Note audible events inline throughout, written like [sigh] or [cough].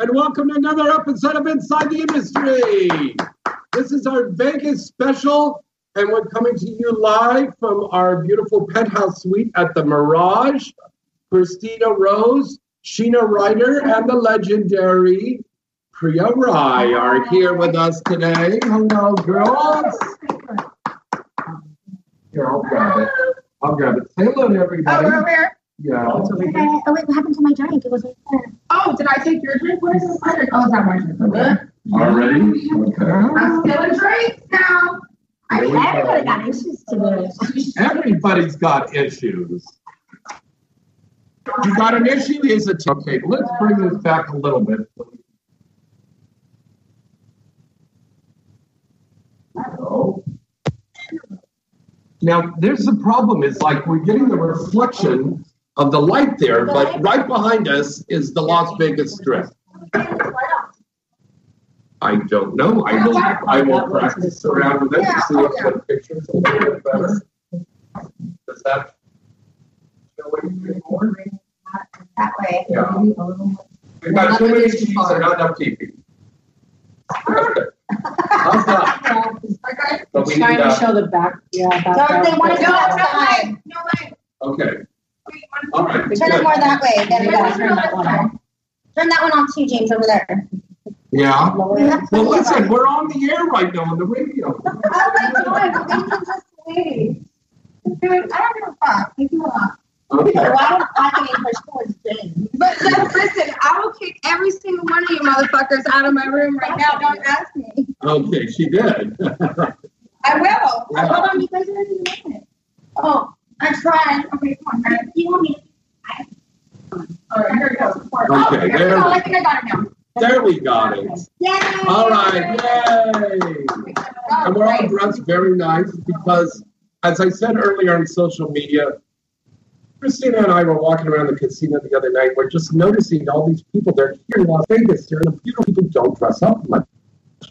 And welcome to another episode of Inside the Industry. This is our Vegas special, and we're coming to you live from our beautiful penthouse suite at the Mirage. Christina Rose, Sheena Ryder, and the legendary Priya Rai are here with us today. Hello, girls. Here, I'll grab it. I'll grab it. Say hello to Oh, everybody. we're over here. Yeah. Okay. Oh, wait, what happened to my drink? It was right there. Oh, did I take your drink? What is this? Oh, it's not my drink. Okay. Already? Okay. I'm stealing drinks now. I Here we go. everybody got issues today. Everybody's got issues. You got an issue? Is it okay? Let's bring this back a little bit. So, Now, there's the problem is like we're getting the reflection of the light there, but right behind us is the Las Vegas Strip. I don't know. I will, I will practice around with it to see if the picture's a little bit better. Does that show anything more? That way. Yeah. We've got too many sheets and not enough keeping. How's that? Okay. But we Trying need, to uh, show the back, yeah, So back. they want to go outside. No way. Okay, Wait, all right. Turn it more that way. There we We go. turn that one on. Turn that one on too, James, over there. Yeah. Well, Well, listen, we're on the air right now on the radio. Oh my God, they can just wait. Dude, I don't give a fuck. Leave me alone. Okay. Why don't I can push towards James? But then, listen, I will kick every single one of you motherfuckers out of my room right now. Don't ask me. Okay, she did. [laughs] I will. Oh, hold on, you guys are in a minute. Oh, I tried. Okay, come on. You want me? I... All right, here it goes. Okay, here oh, we there go. I think I got it now. There we got it. Yay! All right, yay. And we're all dressed very nice because, as I said earlier on social media, Christina and I were walking around the casino the other night. We're just noticing all these people. They're here in Las Vegas. They're the beautiful people don't dress up much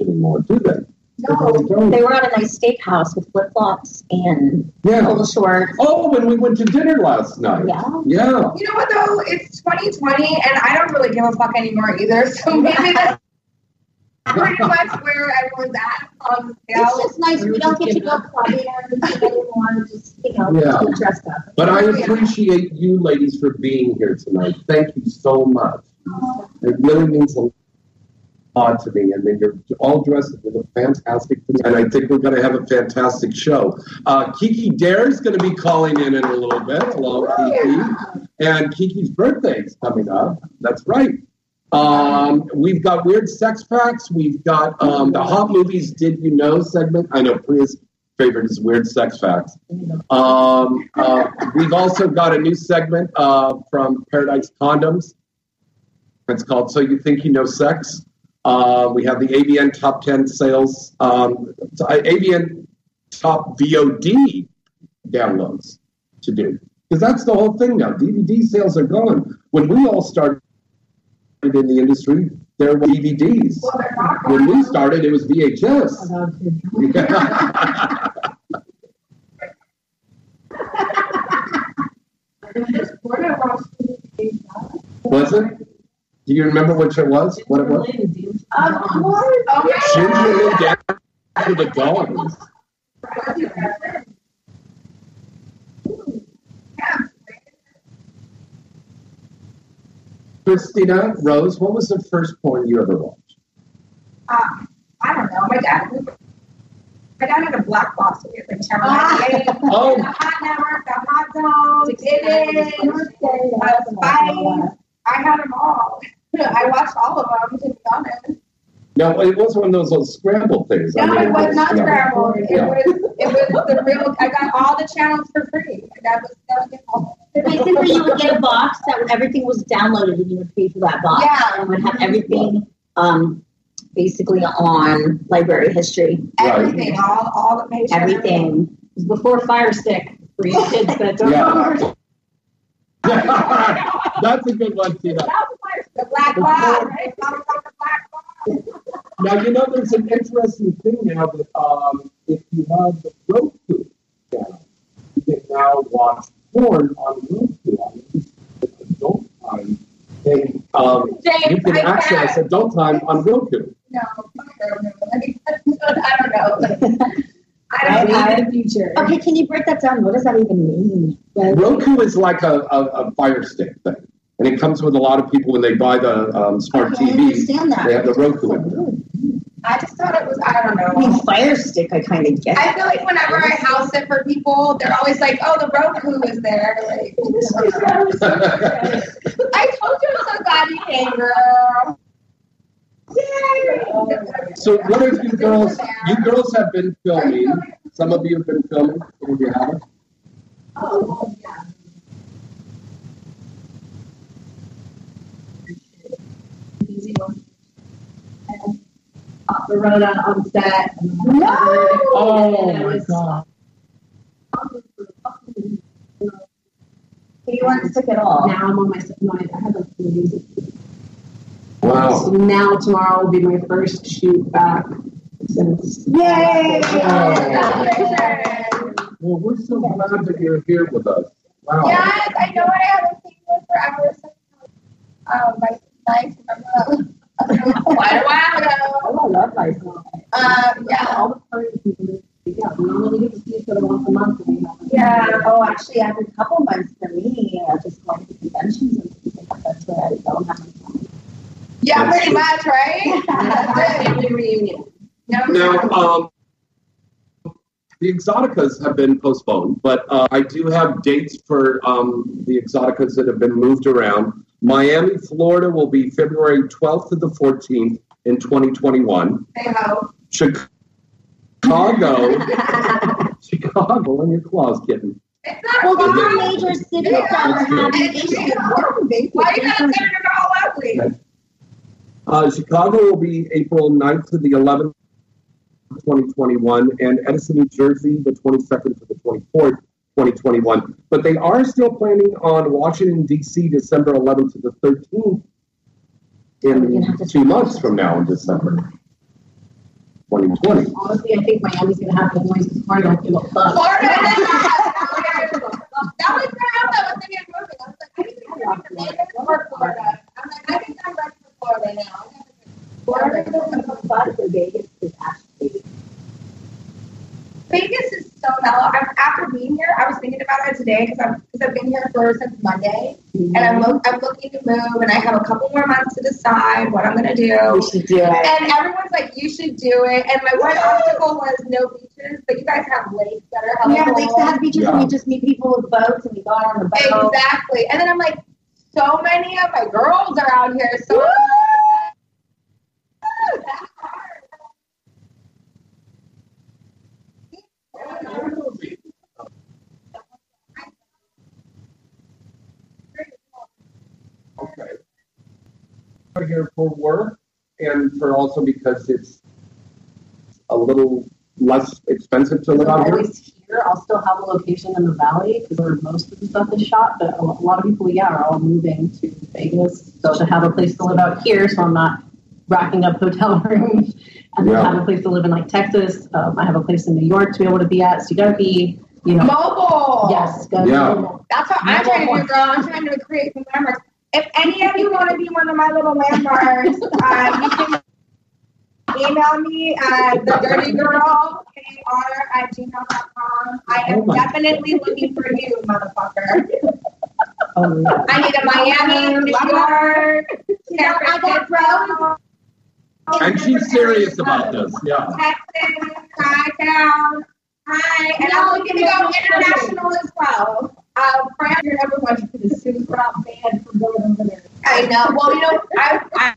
anymore, do they? They. They were at a nice steakhouse with flip flops and Yeah. polo shorts. Oh, when we went to dinner last night. Yeah. Yeah. You know what though? It's 2020, and I don't really give a fuck anymore either. So [laughs] maybe that's pretty much where everyone's at um, on the It's just nice. We don't get to go clubbing anymore. Just, you know, Yeah. get dressed up. But I appreciate you ladies for being here tonight. Thank you so much. It really means a lot to me. And then you're all dressed with a fantastic, and I think we're going to have a fantastic show. Uh, Kiki Daire is going to be calling in in a little bit. Hello, Kiki. And Kiki's birthday is coming up. That's right. Um, we've got weird sex facts. We've got um, the hot movies. Did you know segment? I know Priya's favorite is weird sex facts. Um, uh, we've also got a new segment uh, from Paradise Condoms. It's called So You Think You Know Sex. Uh, we have the AVN Top 10 Sales, um, so, uh, Top VOD downloads to do. Because that's the whole thing now. DVD sales are gone. When we all started in the industry, there were DVDs. Well, they're not When we started, it was VHS. was it? Do you remember which it was? What it was? Of course. Okay. Gingerly down to the dogs. Christina Rose, what was the first porn you ever watched? Uh, I don't know. My dad. My dad had a black box with like channel 98, Oh. the hot network, the hot zone, it is, uh, Spice. I had them all. I watched all of them, to be honest. No, it wasn't one of those little scramble things. I No, mean, it was not yeah. scrambled. It Yeah. was it was the real. I got all the channels for free. That was that was So basically, you would get a box that everything was downloaded, and you would pay for that box. Yeah. And would have everything um, basically on library history. Right. Everything, all, all the pages. Everything. It was before Fire Stick for you kids that don't Yeah. know. That's a good one, Tina. The black cloud, right? Talking about the black cloud. Now, you know, there's an interesting thing now that um, if you have the Roku channel, you can now watch porn on Roku. It's adult time. And um, you can I access can't. adult time on Roku. No, I don't know. [laughs] I don't know. I I don't know. in the future. Okay, can you break that down? What does that even mean? Roku is like a, a, a Fire Stick thing. And it comes with a lot of people when they buy the um, smart Okay, I understand that. They have the Roku in. I just thought it was, I don't I mean, know. Fire Stick, I kind of get. I feel like whenever I house it for people, they're always like, oh, the Roku is there. Like, [laughs] [laughs] I told you I'm so glad you came, girl. Yay! So what have you girls, you girls have been filming, some of you have been filming, some of you haven't. Oh, yeah. Easy one. And Off the road on, on set. No! Oh, And my was- God. You once took it all. Now I'm on my, no, I I have a few music. Wow. So now tomorrow will be my first shoot back since. Yay! Well, we're so glad that you're here with us. Wow. Yes, I know I haven't seen you forever since um, my nice, remember that? Quite a while ago. Oh, I love myself. Um, yeah. All the parties people live together. We only get to see each other once a month. and we have- Yeah. Oh, actually, every couple months for me, uh, just going to conventions and stuff. That's where I don't have my time. Yeah, That's pretty true. much, right? [laughs] That's it. Family reunion. No, Now, um, the Exxxoticas have been postponed, but uh, I do have dates for um, the Exxxoticas that have been moved around. Miami, Florida will be February 12th to the 14th in 2021. Say ho. Chicago, [laughs] Chicago, in your claws, kitten. It's not Well, these are major cities Yeah. that are having issues. true. Why you gotta say it all ugly? Uh, Chicago will be April 9th to the 11th, 2021, and Edison, New Jersey, the 22nd to the 24th, 2021. But they are still planning on Washington, D.C., December 11th to the 13th, in have to- two months from now in December 2020. Honestly, I think Miami's gonna have the noise party. I don't give a fuck. Florida. That was the house I was thinking of moving. I was like, I think I'm going to Florida. I'm like, I think I'm ready for Florida now. Florida doesn't come fun for Vegas is actually. Vegas is so mellow. I'm, after being here, I was thinking about it today because I'm because I've been here for since Monday, mm-hmm. and I'm look, I'm looking to move, and I have a couple more months to decide what I'm gonna do. We should do it. And everyone's like, you should do it. And my one obstacle was no beaches, but you guys have lakes that are hella We have lakes that have beaches and we just meet people with boats and we go out on the boat. Exactly. And then I'm like, so many of my girls are out here. So Okay. We're here for work and for also because it's a little less expensive to live out here. Always here, I'll still have a location in the valley because where most of the stuff is shot, but a lo- a lot of people, yeah, are all moving to Vegas. So to have a place to live out here, so I'm not racking up hotel [laughs] rooms and then Yeah. have a place to live in like Texas. Um, I have a place in New York to be able to be at. So you gotta be, you know, mobile. yes, gotta Yeah. mobile. That's what I'm trying to do, girl. I'm trying to create some landmarks. If any of you want to be one of my little landmarks, uh, you can email me at the dirty girl at gmail.com. I Oh am my- definitely looking for you, motherfucker. Um, I need a Miami, New York, You know, I got bro. And she's serious about this, yeah. Texas, Chi-Town. Hi, and I'm looking to go international as well. Um, France, you're number one for the super band for going over there. I know. Well, you know, I, I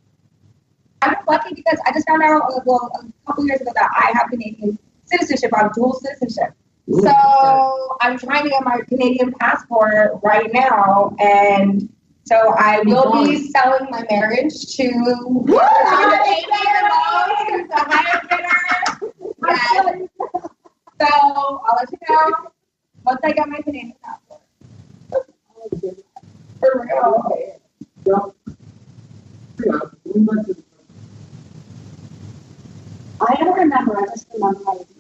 I'm lucky because I just found out uh, well a couple years ago that I have Canadian citizenship. I have dual citizenship. Ooh. So I'm trying to get my Canadian passport right now, and So I will be selling my marriage to whoever's gonna pay me the most, who's the highest bidder. Yes. So I'll let you know once I get my financial out. For real. I don't remember, I just remember I lost a lot of it.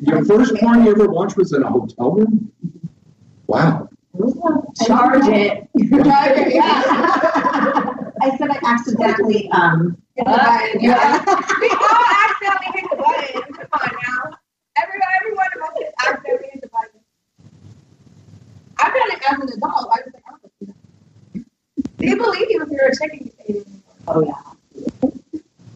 Your first porn you ever watched was in a hotel room? Wow. Charge it. Yeah. I said I accidentally, um, Hit the button, yeah. We all accidentally hit the button. Come on now. Every, every one of us has accidentally hit the button. I've done it as an adult. I was like, oh. Do you believe you if you were a chicken? you say oh yeah.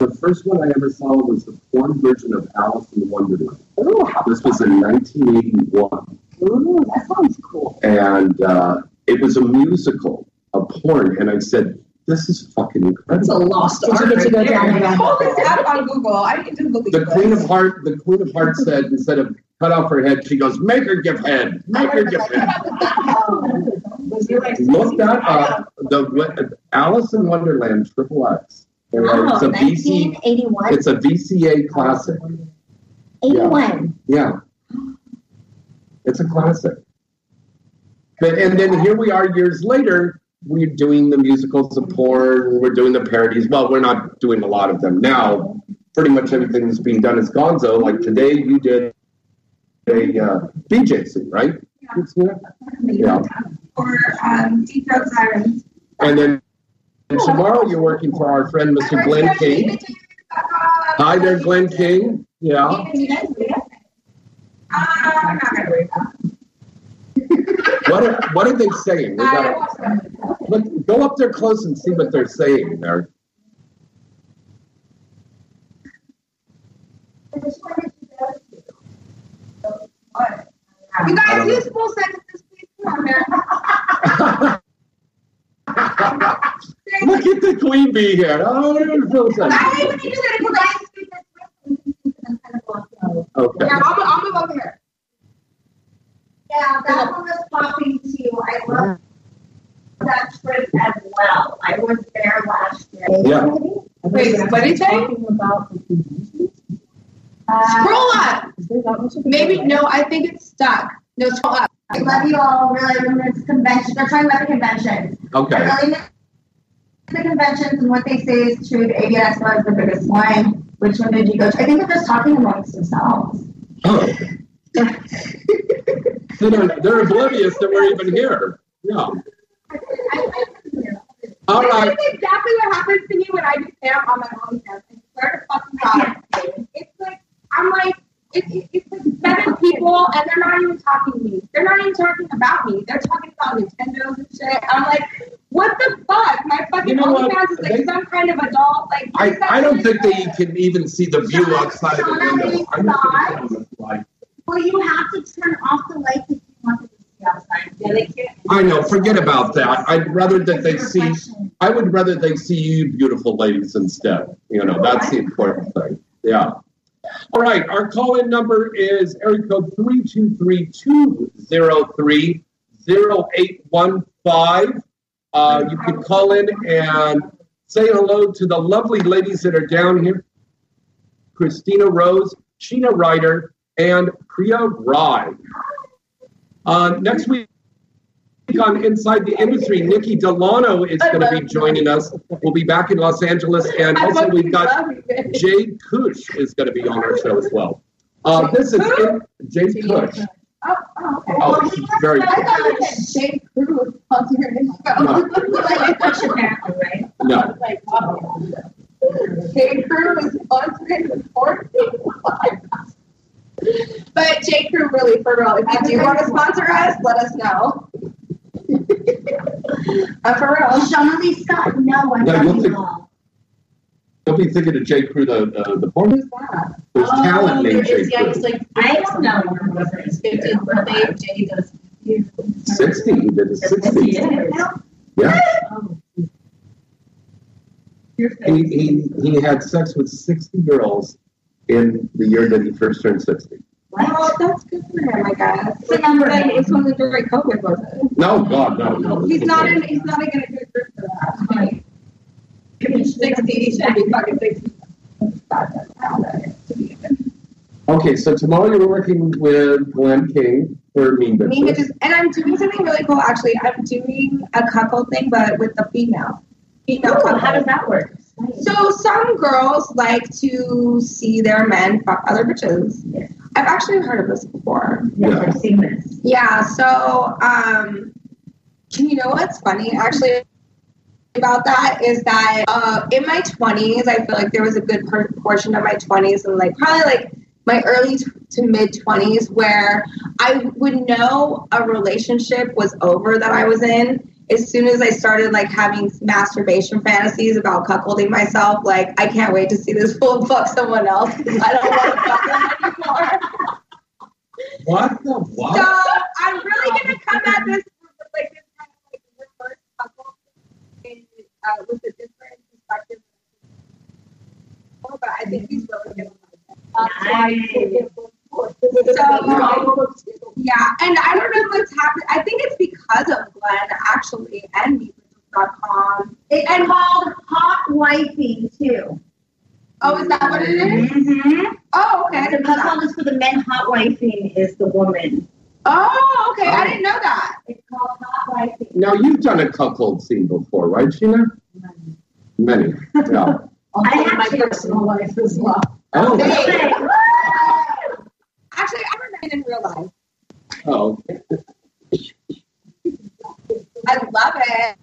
The first one I ever saw was the porn version of Alice in Wonderland. Ooh, how This was in 1981. Ooh, that sounds cool. and uh, it was a musical, a porn, and I said, "This is fucking incredible. It's a incredible." lost Did art get to go right down there. Pull this up on Google. I need to believe The Queen of this. Heart, the Queen of Heart said, instead of cut off her head, she goes, "Make her give head, make her give head." Was you like? Look that up. The Alice in Wonderland Triple X. Wow, it's a VC. 1981. It's a VCA classic. 81. Yeah, it's a classic. But, and then here we are years later. We're doing the musicals of porn. We're doing the parodies. Well, we're not doing a lot of them now. Pretty much everything that's being done is Gonzo. Like today, you did a uh, BJ scene, right? Yeah. Or um, Deep Throat Sirens. And then tomorrow, you're working for our friend Mr. Glenn King. Hi there, Glenn King. Yeah. I'm not gonna read that. What are, what are they saying? We gotta, look, go up there close and see what they're saying there. You guys use full sentences, please. Come on, man. [laughs] Look at the queen bee here. Oh, it feels I like- don't even need to say it because I speak this Okay. Yeah, I'll, I'll move over here. Yeah, that one was popping too. I love that trip as well. I was there last year. Yeah. Wait, what did you say? Talking about the? Uh, Scroll up. Is there that much of a- Maybe, no, I think it's stuck. No, scroll up. I love you all. Really, when it's convention, they're talking about the convention. Okay. I really miss the conventions and what they say is true. The ABS was the biggest one. Which one did you go to? I think they're just talking amongst themselves. Oh. They don't, they're oblivious that we're even here. Yeah. All right. This is exactly what happens to me when I just stand on my own. I swear to fucking God. It's like, I'm like, it, it, it's like seven people and they're not even talking to me. They're not even talking about me. They're talking about Nintendos and shit. I'm like, what the fuck? My fucking You know? OnlyFans is like They- some kind of adult, like. what is that I, I don't think they can even see the view outside of the window. I don't think they can. Well, you have to turn off the lights if you want to see outside. Yeah, they can't. I know, forget about that. I'd rather that they see, I would rather they see you beautiful ladies instead. You know, that's the important thing. Yeah. All right, our call-in number is area code three two three two zero three zero eight one five. Uh, you can call in and say hello to the lovely ladies that are down here. Christina Rose, Sheena Ryder, and Priya Rai. Uh, next week on Inside the Industry, Nikki Delano is going to be joining us. We'll be back in Los Angeles, and also we've got. Jade Kush is going to be on our show as well. Uh, this is Jade Kush. Oh, oh, okay. Oh, she's very I thought it was Jake [laughs] Crew was sponsoring it. Like Bush apparently, right? No, oh. J. Crew is sponsoring the fourth But J. Crew really for real. If you do want to sponsor us, let us know. Uh, for real. Shauna Scott, no, I No, love you'll think- all. don't be thinking of J. Crew, the, the, the porn. Who's that? There's talent Oh, named there J. is, yeah, Crew. like, I don't know. remember his 50th birthday, Jay does. 60, he did a 60. Yeah. Oh. He, he, he had sex with 60 girls in the year that he first turned 60. Well, that's good for him, I guess. It's a number Then game. It's only during COVID, was it? No, God, no, no. He's not in, he's not in a good group for that. Like, if he's sixty, he should be fucking sixty. That doesn't happen. Okay, so tomorrow you're working with Glenn King for Mean Me, which Business. is, and I'm doing something really cool, actually. I'm doing a cuckold thing, but with the female. Female Ooh, how does that work? So some girls like to see their men fuck other bitches. Yeah. I've actually heard of this before. Yes, I've seen this. Yeah, so um you know what's funny actually about that is that uh in my 20s I feel like there was a good portion of my 20s and like probably like my early to mid 20s where I would know a relationship was over that I was in as soon as I started like having masturbation fantasies about cuckolding myself, like I can't wait to see this [laughs] fool fuck someone else. I don't want to fuck them anymore. What the So? I'm really gonna come at this with like this kind of like reverse couple in, uh, with a different perspective. Oh, but I think he's really gonna like it. So, yeah, and I don't know what's happened. I think it's because of Glenn actually and MeanBitches.com. It's called hot wifing too. Oh, is that what it is? Mm-hmm. Oh, okay. I The didn't know cuckold that. is for the men, hot wifing is the woman. Oh, okay. I didn't know that. It's called hot wifing. Now you've done a cuckold scene before, right, Sheena? Many. Yeah. [laughs] I Also, my personal life as well. Oh. Actually, I remember it in real life. Oh. I love it.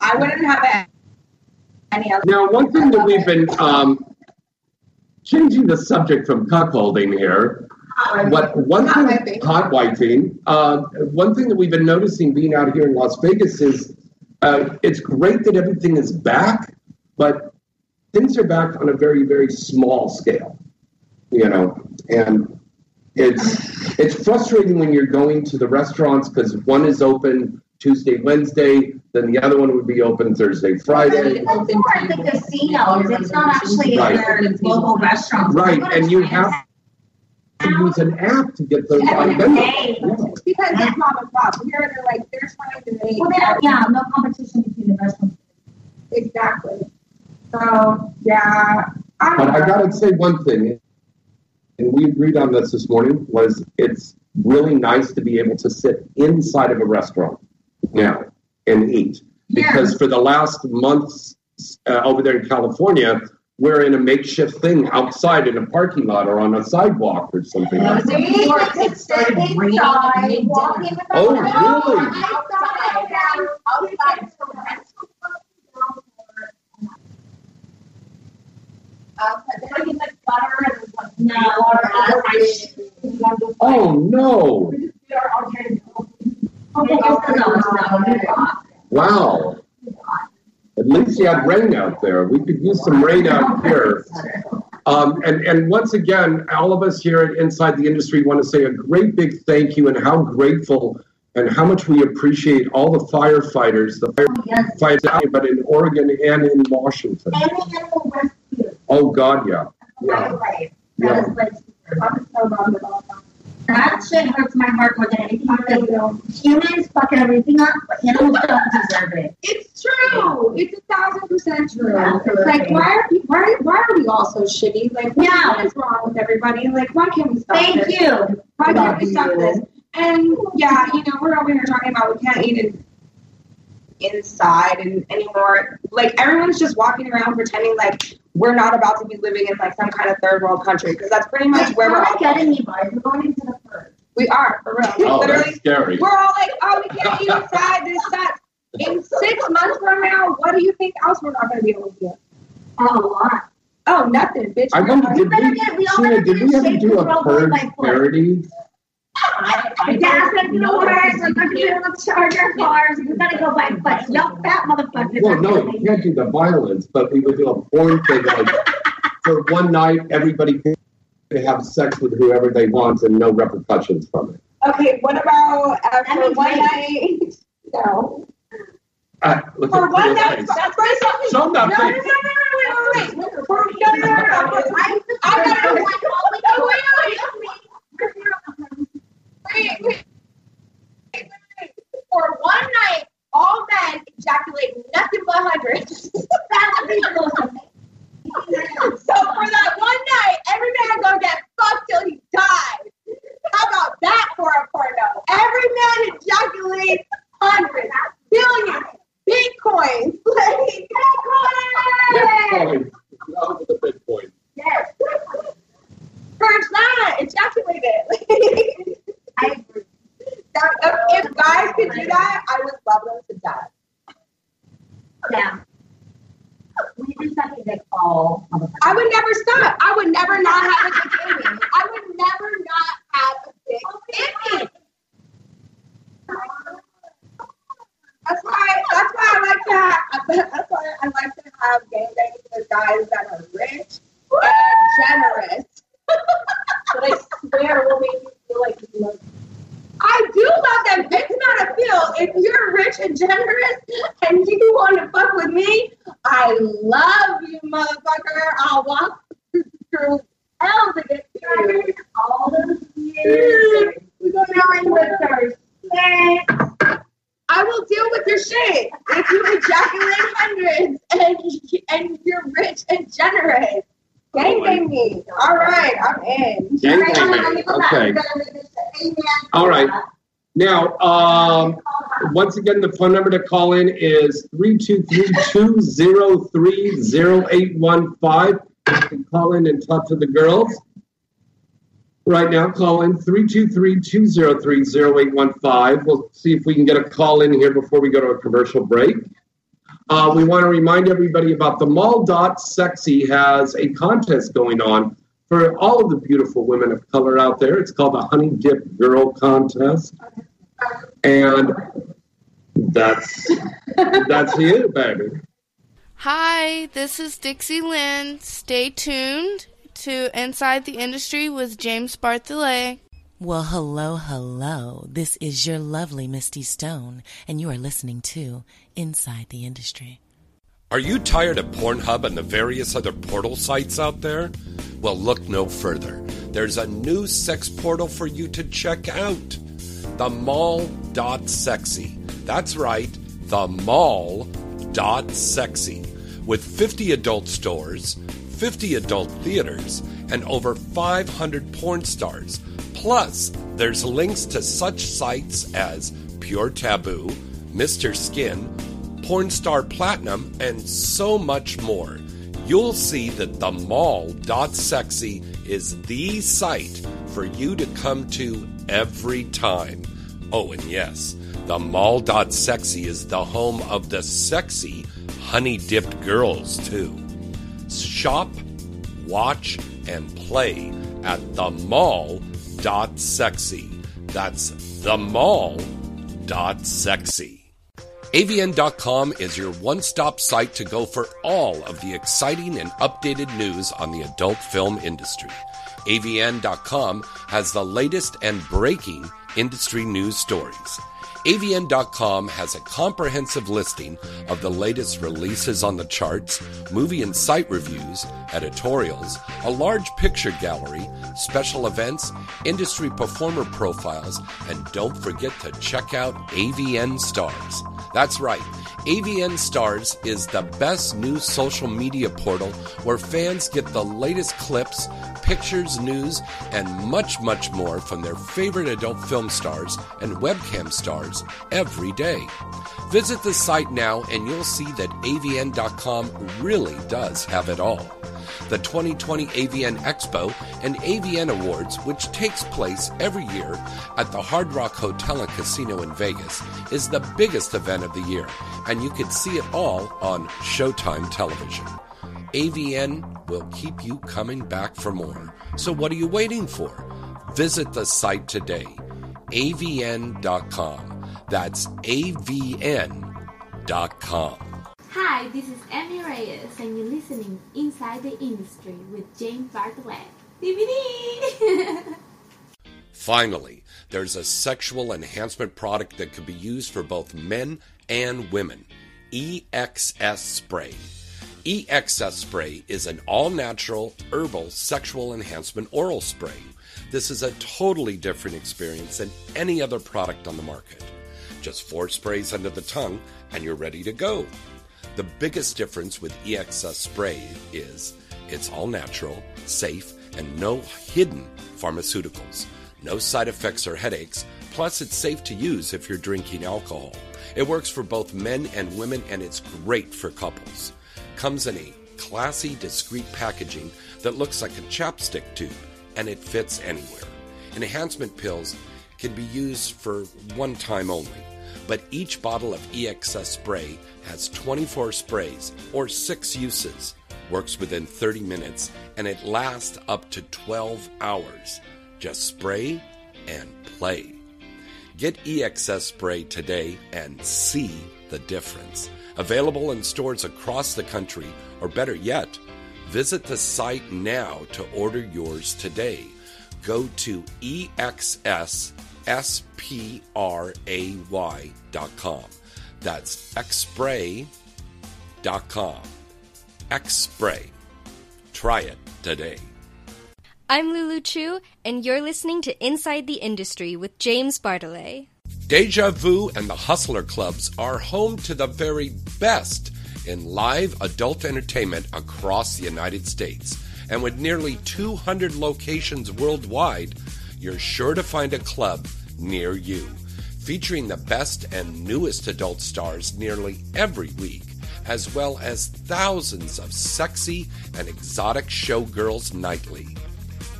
I wouldn't have any other. Now, one thing that we've been [laughs] um, changing the subject from cuckolding here. What one Hot thing, hot wifing. Uh, one thing that we've been noticing being out here in Las Vegas is uh, it's great that everything is back, but things are back on a very very small scale. You know, and it's it's frustrating when you're going to the restaurants because one is open Tuesday, Wednesday, then the other one would be open Thursday, Friday. It's more at the casinos. It's not actually in Right. their local restaurants. Right, and you have to use an app to get those Yeah, items. okay. Because it's mom and pop. Here they're like they're trying to make Well, there- yeah, no competition between the restaurants. exactly. So yeah, I But don't I gotta say one thing, and we agreed on this this morning, was it's really nice to be able to sit inside of a restaurant now and eat. Because for the last months uh, over there in California, we're in a makeshift thing outside in a parking lot or on a sidewalk or something. I like was that. in New York, it started raining at midday. Oh, really? Outside, Oh, no. Wow. At least you had rain out there. We could use some rain out here. Um, and, and once again, all of us here at Inside the Industry want to say a great big thank you and how grateful and how much we appreciate all the firefighters, the firefighters, but in Oregon and in Washington. Oh, God, yeah. Yeah. Yeah. That is like, I'm so bummed about that. That shit hurts my heart more than anything because humans fucking everything up, but animals don't deserve it. It's true. It's a thousand percent true. Absolutely. Like why are we, why why are we all so shitty? Like what- Yeah. what is wrong with everybody? Like why can't we stop this? Thank this? you. Why can't we stop you. this? And yeah, you know, we're over here talking about we can't eat in, inside and anymore. Like everyone's just walking around pretending like we're not about to be living in like some kind of third world country because that's pretty much It's where we're all getting me, guys. We're going into the third. we are for real. Oh, Literally, that's scary. we're all like, oh, we can't eat inside this that. In six months from now, what do you think else we're not going to be able to do? A lot. Oh, nothing, bitch. I We're wonder, did we, get- we all Sheena, did we ever do a control purge by foot. parody? Gas ain't gonna work. We're not gonna charge our cars. We gotta go by foot. Yup, that motherfucker. Well, no, you can't do the violence, but we would do a porn thing like for one night, everybody could have sex with whoever they want and no repercussions from it. Okay, what about uh, That for one night? No. Uh, look For at one Leah's night, face. that's very something. Show No, that no, no, no, face. no, no, wait, wait, wait. For, no, no, no, no, no. I, I gotta do one. No, wait, wait, wait. Wait, wait. Wait, wait. For one night, all men ejaculate nothing but hundreds. [laughs] so for that one night, every man gonna get fucked till he dies. How about that for a porno? Every man ejaculates hundreds, billions, bitcoins, like [laughs] bitcoin. Bitcoin. The Bitcoin. Yes. First not ejaculated. [laughs] I agree. That, if, guys could do that, I would love them to death. Yeah. We do something that's all. I would never stop. I would never not have a dick in me. I would never not have a dick in me. That's why. That's why I like to have. [laughs] That's why I like to have game dates with guys that are rich and generous. [laughs] But I swear will make you feel like you love I do love them. It's not a feel. If you're rich and generous and you want to fuck with me, I love you, motherfucker. I'll walk through hell to get to you. All those years. We go down with shit. I will deal with your shit if you ejaculate hundreds and and you're rich and generous. Gang bang me. All right, I'm in. Gang Right, bang me me. go back. Okay. We're gonna make this a amen. All right. Now, um, once again, the phone number to call in is 323-203-0815. You can call in and talk to the girls. Right now, call in 323-203-0815. We'll see if we can get a call in here before we go to a commercial break. Uh, we want to remind everybody about the Mall Dot Sexy has a contest going on for all of the beautiful women of color out there. It's called the Honey Dip Girl Contest. And that's that's it, baby. Hi, this is Dixie Lynn. Stay tuned to Inside the Industry with James Bartholet. Well, hello, hello. This is your lovely Misty Stone, and you are listening to Inside the Industry. Are you tired of Pornhub and the various other portal sites out there? Well, look no further. There's a new sex portal for you to check out. The Mall.sexy. That's right, the Mall.sexy. With 50 adult stores, 50 adult theaters, and over 500 porn stars. Plus, there's links to such sites as Pure Taboo, Mr. Skin, Pornstar Platinum, and so much more. You'll see that the mall.sexy is the site for you to come to every time. Oh, and yes, the mall.sexy is the home of the sexy honey dipped girls, too. Shop, watch, and play at the mall.sexy. That's the mall.sexy. AVN.com is your one stop site to go for all of the exciting and updated news on the adult film industry. AVN.com has the latest and breaking industry news stories. AVN.com has a comprehensive listing of the latest releases on the charts, movie and site reviews, editorials, a large picture gallery, special events, industry performer profiles, and don't forget to check out AVN Stars. That's right. AVN Stars is the best new social media portal where fans get the latest clips, pictures, news, and much, much more from their favorite adult film stars and webcam stars every day. Visit the site now and you'll see that AVN.com really does have it all. The 2020 AVN Expo and AVN Awards, which takes place every year at the Hard Rock Hotel and Casino in Vegas, is the biggest event of the year, and you can see it all on Showtime television. AVN will keep you coming back for more. So what are you waiting for? Visit the site today, avn.com. That's avn.com. Hi, this is Emmy Reyes, and you're listening Inside the Industry with James Bartlett. DVD! [laughs] Finally, there's a sexual enhancement product that can be used for both men and women. EXS Spray. EXS Spray is an all natural, herbal, sexual enhancement oral spray. This is a totally different experience than any other product on the market. Just four sprays under the tongue, and you're ready to go. The biggest difference with EXS Spray is it's all natural, safe, and no hidden pharmaceuticals. No side effects or headaches. Plus, it's safe to use if you're drinking alcohol. It works for both men and women, and it's great for couples. Comes in a classy, discreet packaging that looks like a chapstick tube, and it fits anywhere. Enhancement pills can be used for one time only, but each bottle of EXS spray has 24 sprays or 6 uses, works within 30 minutes, and it lasts up to 12 hours. Just spray and play. Get EXS spray today and see the difference. Available in stores across the country, or better yet, visit the site now to order yours today. Go to exsspray.com. That's xspray.com. Xspray. Try it today. I'm Lulu Chu, and you're listening to Inside the Industry with James Bartholet. Deja Vu and the Hustler Clubs are home to the very best in live adult entertainment across the United States. And with nearly 200 locations worldwide, you're sure to find a club near you. Featuring the best and newest adult stars nearly every week, as well as thousands of sexy and exotic showgirls nightly.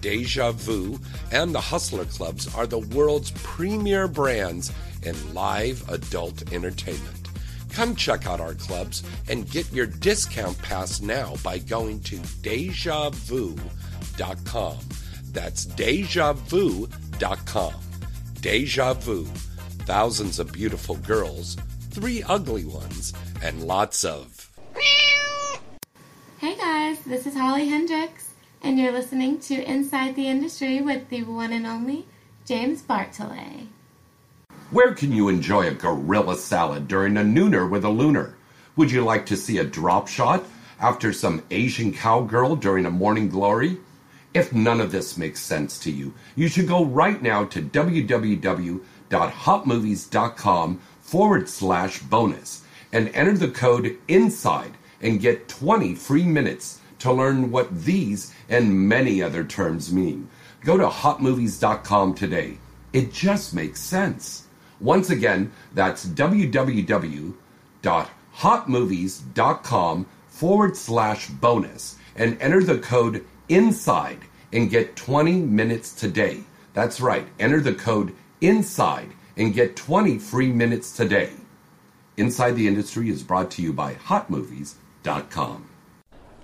Deja Vu and the Hustler Clubs are the world's premier brands in live adult entertainment. Come check out our clubs and get your discount pass now by going to dejavu.com. That's dejavu.com. Deja Vu. Thousands of beautiful girls, three ugly ones, and lots of. Hey guys, this is Holly Hendrix, and you're listening to Inside the Industry with the one and only James Bartholet. Where can you enjoy a gorilla salad during a nooner with a lunar? Would you like to see a drop shot after some Asian cowgirl during a morning glory? If none of this makes sense to you, you should go right now to www.hotmovies.com forward slash bonus and enter the code INSIDE and get 20 free minutes to learn what these and many other terms mean. Go to hotmovies.com today. It just makes sense. Once again, that's www.hotmovies.com forward slash bonus and enter the code INSIDE and get 20 minutes today. That's right, enter the code INSIDE and get 20 free minutes today. Inside the Industry is brought to you by hotmovies.com.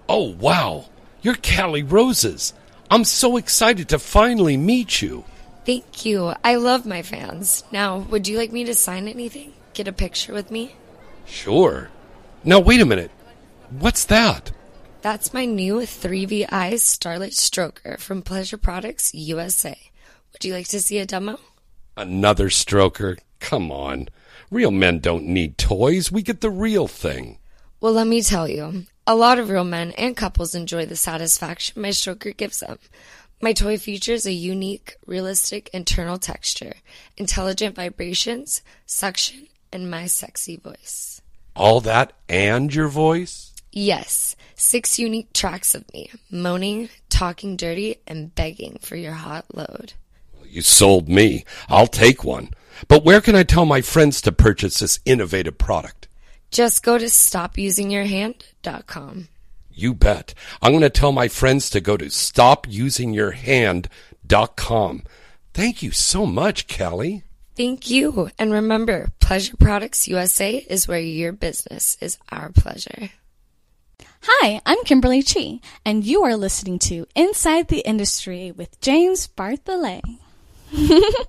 Oh, wow! You're Kali Roses. I'm so excited to finally meet you. Thank you. I love my fans. Now, would you like me to sign anything? Get a picture with me? Sure. Now, wait a minute. What's that? That's my new 3VI Starlight Stroker from Pleasure Products USA. Would you like to see a demo? Another stroker? Come on. Real men don't need toys. We get the real thing. Well, let me tell you, a lot of real men and couples enjoy the satisfaction my stroker gives them. My toy features a unique, realistic internal texture, intelligent vibrations, suction, and my sexy voice. All that and your voice? Yes, six unique tracks of me, moaning, talking dirty, and begging for your hot load. You sold me. I'll take one. But where can I tell my friends to purchase this innovative product? Just go to stopusingyourhand.com. You bet. I'm going to tell my friends to go to stopusingyourhand.com. Thank you so much, Kelly. Thank you. And remember, Pleasure Products USA is where your business is our pleasure. Hi, I'm Kimberly Chi, and you are listening to Inside the Industry with James Bartholet. [laughs]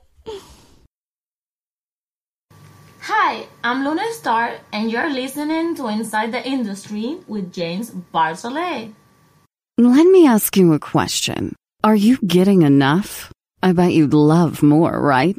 Hi, I'm Luna Star, and you're listening to Inside the Industry with James Bartholet. Let me ask you a question. Are you getting enough? I bet you'd love more, right?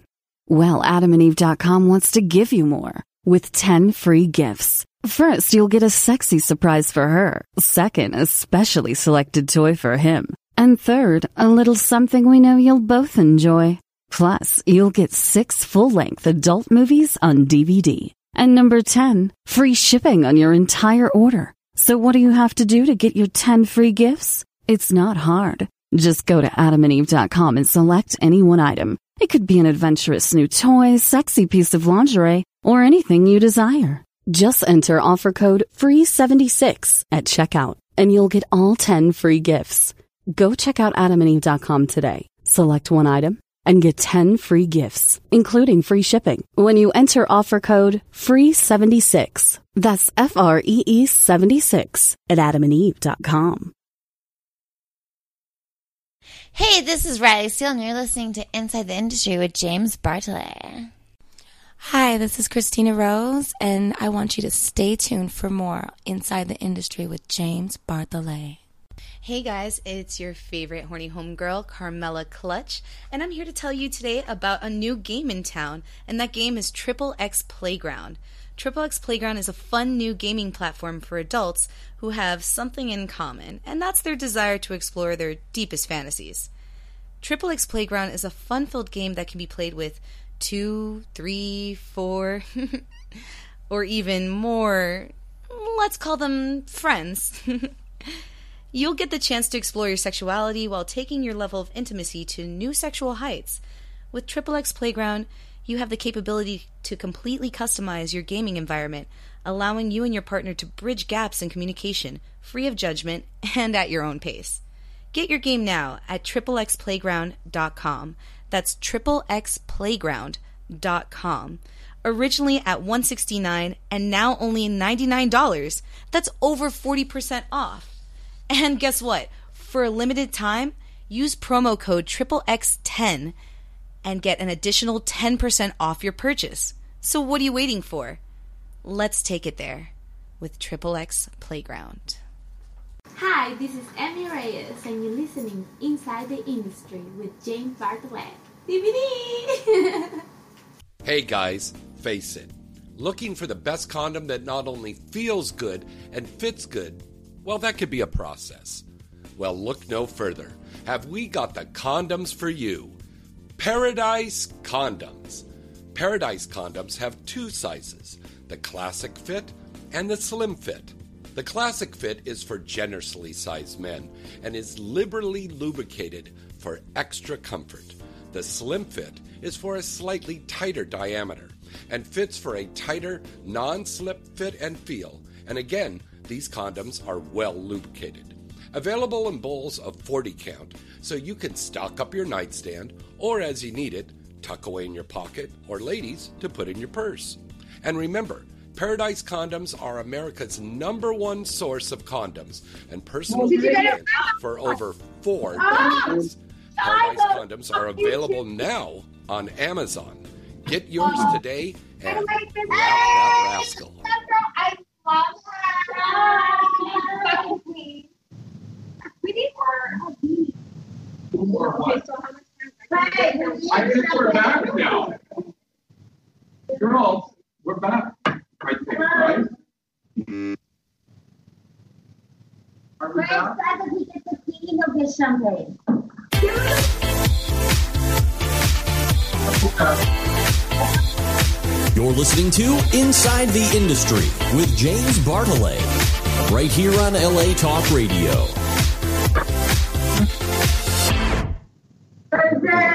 Well, adamandeve.com wants to give you more with 10 free gifts. First, you'll get a sexy surprise for her. Second, a specially selected toy for him. And third, a little something we know you'll both enjoy. Plus, you'll get six full-length adult movies on DVD. And number 10, free shipping on your entire order. So what do you have to do to get your 10 free gifts? It's not hard. Just go to adamandeve.com and select any one item. It could be an adventurous new toy, sexy piece of lingerie, or anything you desire. Just enter offer code FREE76 at checkout and you'll get all 10 free gifts. Go check out adamandeve.com today. Select one item and get 10 free gifts, including free shipping, when you enter offer code FREE76. That's F R E E 76 at adamandeve.com. Hey, this is Riley Steele, and you're listening to Inside the Industry with James Bartholet. Hi, this is Christina Rose, and I want you to stay tuned for more Inside the Industry with James Bartholet. Hey guys, it's your favorite horny homegirl, Carmela Clutch, and I'm here to tell you today about a new game in town, and that game is Triple X Playground. Triple X Playground is a fun new gaming platform for adults who have something in common, and that's their desire to explore their deepest fantasies. Triple X Playground is a fun filled game that can be played with two, three, four, [laughs] or even more, let's call them friends. [laughs] You'll get the chance to explore your sexuality while taking your level of intimacy to new sexual heights. With Triple X Playground, you have the capability to completely customize your gaming environment, allowing you and your partner to bridge gaps in communication, free of judgment, [laughs] and at your own pace. Get your game now at triplexplayground.com. That's triplexplayground.com. Originally at 169 and now only $99. That's over 40% off. And guess what? For a limited time, use promo code XXX10 and get an additional 10% off your purchase. So what are you waiting for? Let's take it there with Triple X Playground. Hi, this is Emmy Reyes, and you're listening Inside the Industry with James Bartholet. DVD! [laughs] Hey guys, face it. Looking for the best condom that not only feels good and fits good, well, that could be a process. Well, look no further. Have we got the condoms for you? Paradise Condoms. Paradise Condoms have two sizes the classic fit and the slim fit. The classic fit is for generously sized men and is liberally lubricated for extra comfort. The slim fit is for a slightly tighter diameter and fits for a tighter, non slip fit and feel. And again, these condoms are well lubricated. Available in bowls of 40 count, so you can stock up your nightstand or as you need it, tuck away in your pocket, or ladies, to put in your purse. And remember, Paradise Condoms are America's number one source of condoms and personal care for over four decades. Paradise Condoms are available now on Amazon. Get yours today and wrap that rascal. I love her. We need more. Okay, so how much time? I think we're back now. Girls, we're back. I think, right? You're listening to Inside the Industry with James Bartholet, right here on LA Talk Radio.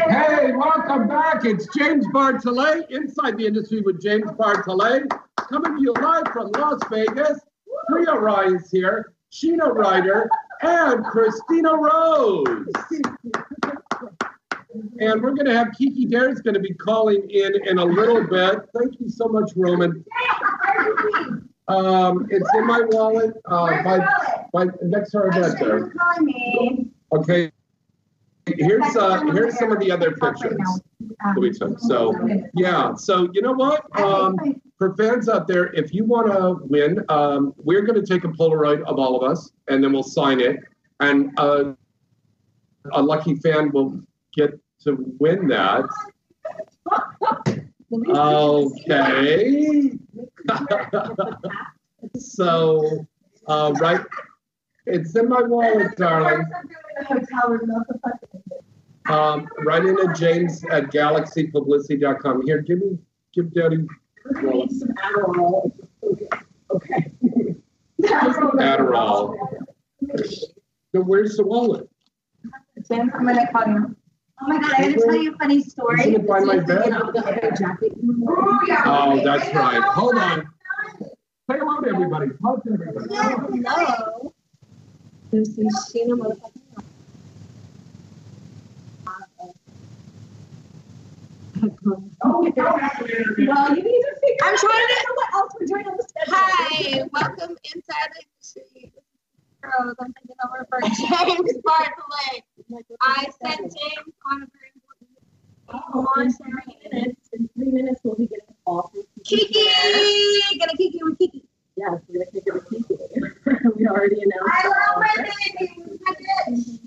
Hey, welcome back. It's James Bartholet, Inside the Industry with James Bartholet, coming to you live from Las Vegas. Priya Ryan's here, Sheena Ryder, and Christina Rose. And we're going to have Kiki Daire's going to be calling in in a little bit. Thank you so much, Roman. Um, it's in my wallet, uh, by, by, next to our bed there. Okay. Here's uh here's some of the other pictures that we took. So yeah, so you know what? Um, for fans out there, if you want to win, um, we're going to take a Polaroid of all of us, and then we'll sign it, and uh, a lucky fan will get to win that. Okay. [laughs] So, uh, right, it's in my wallet, darling. Um, right into James at galaxypublicity.com. Here, give me, give Daddy. Need some Adderall. Okay. Adderall. So where's the wallet? I'm gonna call you. Oh my god, I gotta tell you a funny story. Is it by my bed? Oh. Oh, that's right. Hold on. Say hello to everybody. Talk to everybody. Hello. This is Sheena motherfucking. Oh, my God. Well, you need to figure I'm trying to what else we're doing on the schedule. Hi, welcome inside the industry. I'm taking over for James Bartholet. I sent James on a very important launch minutes. In three minutes, we'll be getting from Kiki. Gonna you with Kiki. Yes, we're gonna kick it with Kiki. [laughs] we already announced. I love my baby.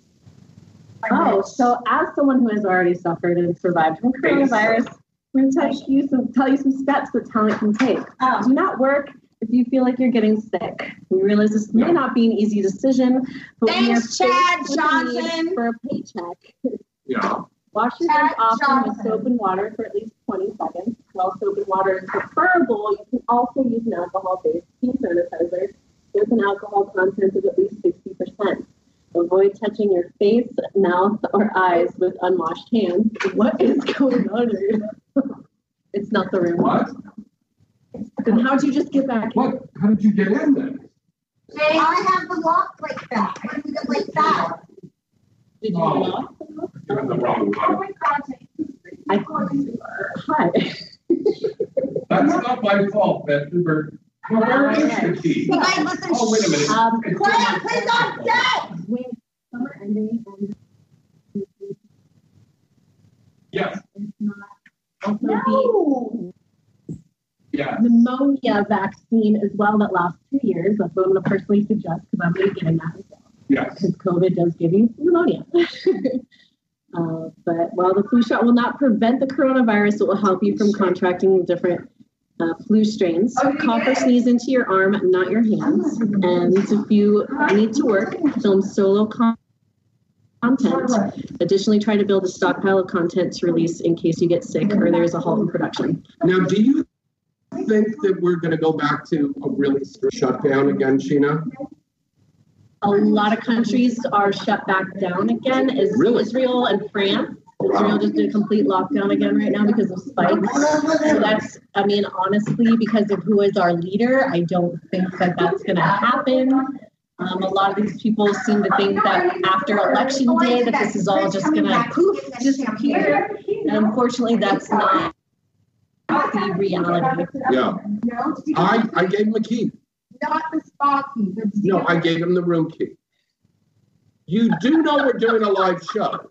My bitch. Oh, so as someone who has already suffered and survived from coronavirus, we're going to tell you some, tell you some steps that talent can take. Oh. Do not work if you feel like you're getting sick. We realize this may not be an easy decision, but we are Thanks, Chad faced with the need Johnson. for a paycheck. Yeah. Wash your hands often with soap and water for at least 20 seconds. While soap and water is preferable, you can also use an alcohol-based hand sanitizer with an alcohol content of at least 60%. Avoid touching your face, mouth, or eyes with unwashed hands. What is going on here? it's not the room. What? Then how'd you just get back? What? How did you get in then? Jay, I have the lock like that. I did it like that. Did you Oh. lock? You're in the wrong Oh one. my god. I, hi. That's not my fault, Betsy. Well, where is the key? You guys listen. Oh, wait a minute. Um, Quiet, please fault. don't say. With summer ending and Yes, it's not also the yes. pneumonia vaccine as well that lasts two years. That's what I'm going to personally suggest because I'm going to be getting that as well. Yes. Because COVID does give you pneumonia. [laughs] uh, but while the flu shot will not prevent the coronavirus, it will help you from contracting different uh, flu strains. Cough or sneeze into your arm, not your hands. And if you need to work, film solo con- content. Additionally, try to build a stockpile of content to release in case you get sick or there's a halt in production. Now, do you think that we're going to go back to a really strict shutdown again, Sheena? a lot of countries are shut back down again. Is Really? Israel and France. Israel just did a complete lockdown again right now because of spikes. So that's, I mean, honestly, because of who is our leader, I don't think that that's going to happen. Um, a lot of these people seem to think that after election day that this is all just going to poof disappear, and unfortunately, that's not the reality. Yeah. No, I, I gave him a key. not the spa key. No, I gave him the room key. You do know we're doing a live show.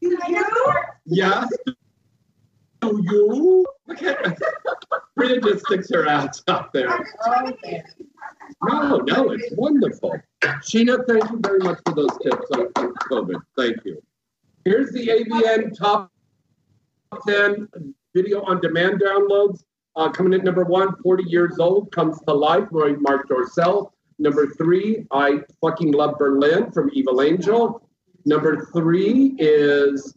You? Yes. Do you? Look at just sticks her ass out there. No, no, it's wonderful. Sheena, thank you very much for those tips on COVID. Thank you. Here's the AVN top 10 video on demand downloads. Uh, coming in number one, 40 years old, comes to life, Roy Marc Dorcel. Number three, I fucking love Berlin from Evil Angel. Number three is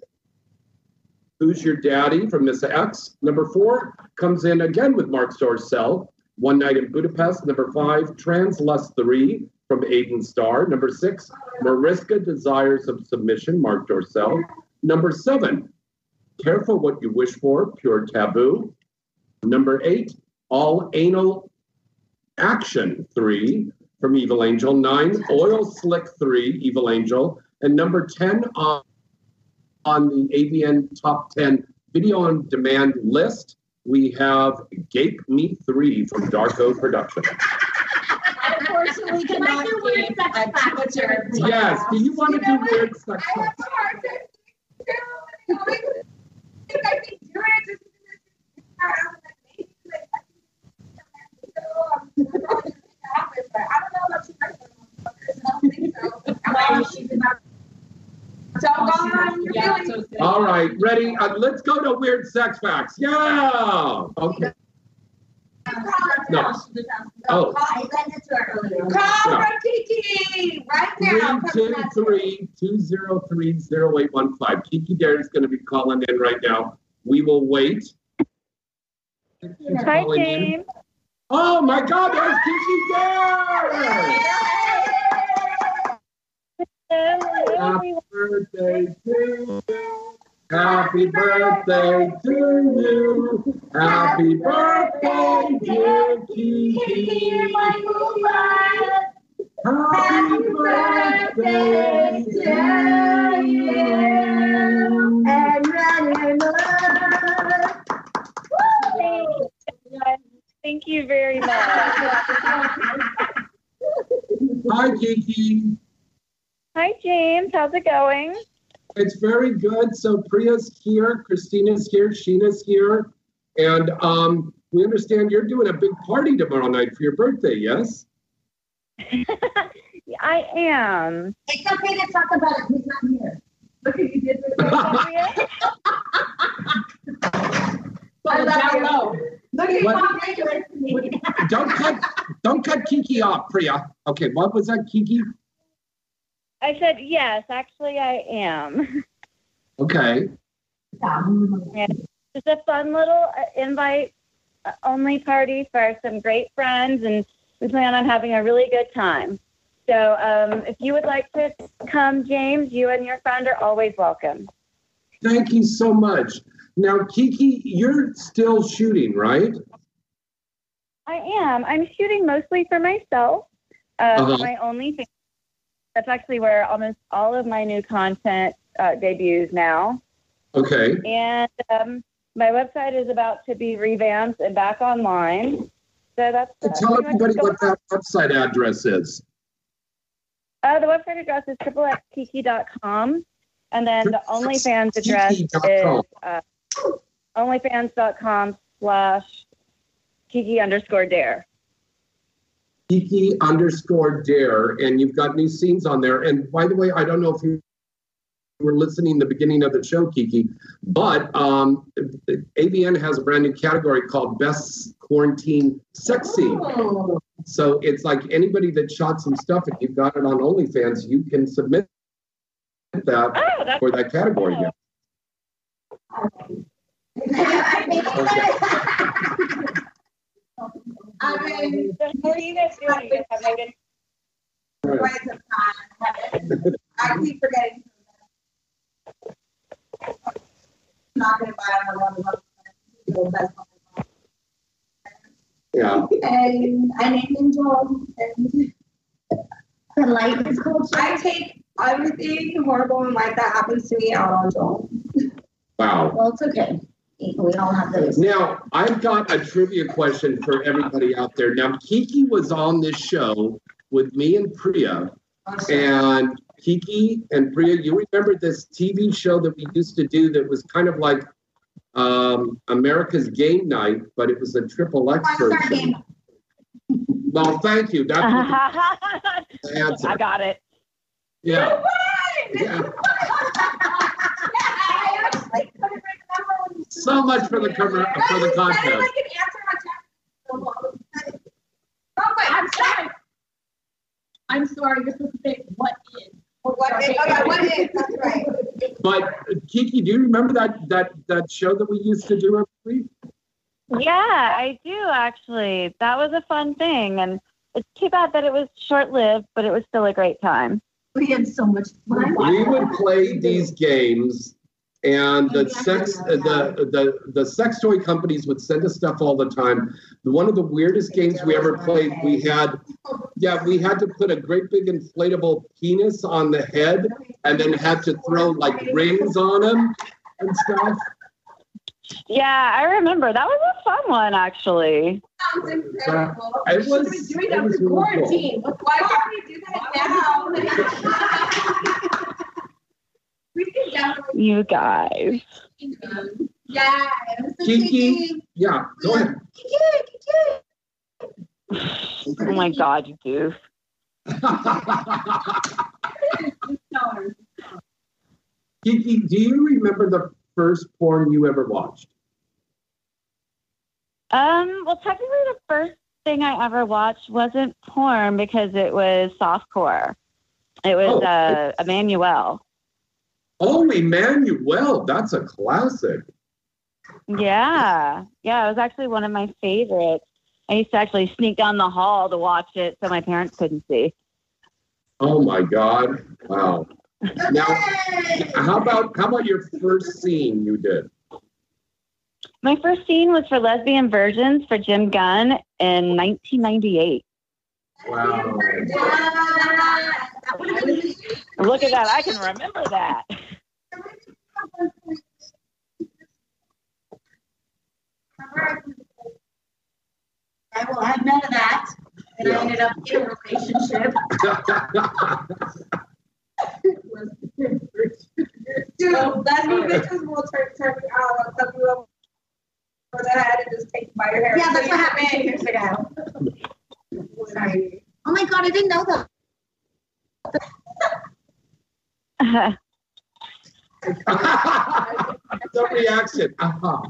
Who's Your Daddy from Miss X. Number four comes in again with Marc Dorcel, One Night in Budapest. Number five, Trans Lust 3 from Aiden Starr. Number six, Mariska Desires of Submission, Marc Dorcel. Number seven, Careful What You Wish For, Pure Taboo. Number eight, All Anal Action 3 from Evil Angel. Nine, Oil Slick 3, Evil Angel. And number 10 on, on the AVN Top 10 Video on Demand list, we have Gape Me 3 from Darko Production. Unfortunately, cannot do sex factor. Yes, do you want to do weird sex? I have a hard time doing it. I can do it, just I don't know about you. I don't think so. I'm she's about. You're feeling. All right, ready? Uh, let's go to weird sex facts. Yeah. Okay. No. Oh. I to her. Call Yeah. for Kiki right now. Three two three two zero three zero eight one five. Kiki Daire is going to be calling in right now. We will wait. She's Hi, calling in. Oh my God, there's Kiki Daire! Happy birthday to you. Happy birthday to you. Happy birthday, dear Kiki. Happy birthday to you. And Thank you very much. Hi, Kiki. Hi, James. How's it going? It's very good. So Priya's here, Christina's here, Sheena's here, and um, we understand you're doing a big party tomorrow night for your birthday. Yes. [laughs] I am. It's okay to talk about it. He's not here. Look at you did this. [laughs] I love you. Look at What? Mom. Don't cut, don't cut Kiki off, Priya. Okay, what was that, Kiki? I said yes. Actually, I am. Okay. Yeah. Just a fun little uh, invite uh, only party for some great friends, and we plan on having a really good time. So, um, if you would like to come, James, you and your friend are always welcome. Thank you so much. Now, Kiki, you're still shooting, right? I am. I'm shooting mostly for myself. Uh, Uh-huh. for my OnlyFans. That's actually where almost all of my new content uh, debuts now. Okay. And um, my website is about to be revamped and back online. So that's uh, Tell everybody what that website address is. Uh, the website address is tripleXkiki.com. And then the OnlyFans address is uh, onlyfans.com slash Kiki underscore dare. Kiki underscore dare, and you've got new scenes on there. And by the way, I don't know if you were listening the beginning of the show, Kiki, but um, AVN has a brand new category called Best Quarantine Sex Scene. So it's like anybody that shot some stuff, if you've got it on OnlyFans, you can submit that for that category. Yeah. [laughs] I [laughs] mean, what are you guys doing? You guys having a good waste of time. I keep forgetting. Not gonna buy another one. Yeah. And I named Joel. And the light is cold. I take everything horrible in life that happens to me out on Joel. Wow. Well, it's okay. We all have those. Now, I've got a trivia question for everybody out there. Now, Kiki was on this show with me and Priya. And Kiki and Priya, you remember this TV show that we used to do that was kind of like um, America's Game Night, but it was a triple X version. Well, thank you. That's the [laughs] answer. I got it. Yeah. Yeah. [laughs] So much for the commer- for the contest. Oh, I'm sorry. I'm sorry. You're supposed to say what is. What is? Oh, okay, what is? That's right. But Kiki, do you remember that that that show that we used to do every week? Yeah, I do actually. That was a fun thing, and it's too bad that it was short lived, but it was still a great time. We had so much fun. We would play these games, and the sex uh, the the the sex toy companies would send us stuff all the time. One of the weirdest games we ever played, we had yeah, we had to put a great big inflatable penis on the head, and then had to throw like rings on them and stuff. Yeah, I remember. That was a fun one, actually. Sounds Uh, it was doing that was for really cool. quarantine. Why can't we do that now? [laughs] we can definitely. You guys. Yeah. Kiki, yeah, go ahead. Oh my God, you goof. [laughs] Kiki, do you remember the first porn you ever watched? Um, well, technically, the first thing I ever watched wasn't porn because it was softcore. It was Oh. uh, Emmanuelle. Oh, Emmanuelle, that's a classic. Yeah, yeah, it was actually one of my favorites. I used to actually sneak down the hall to watch it so my parents couldn't see. Oh my God! Wow. Now, how about how about your first scene you did? My first scene was for Lesbian Virgins for Jim Gunn in 1998. Wow. Look at that! I can remember that. [laughs] I will have none of that. And I ended up in a relationship. [laughs] Dude, lesbian bitches will turn, turn, uh, come you over the head and just take you by your hair. Yeah, that's what happened two years ago. [laughs] Sorry. Oh my god, I didn't know that. [laughs] the reaction. Uh-huh.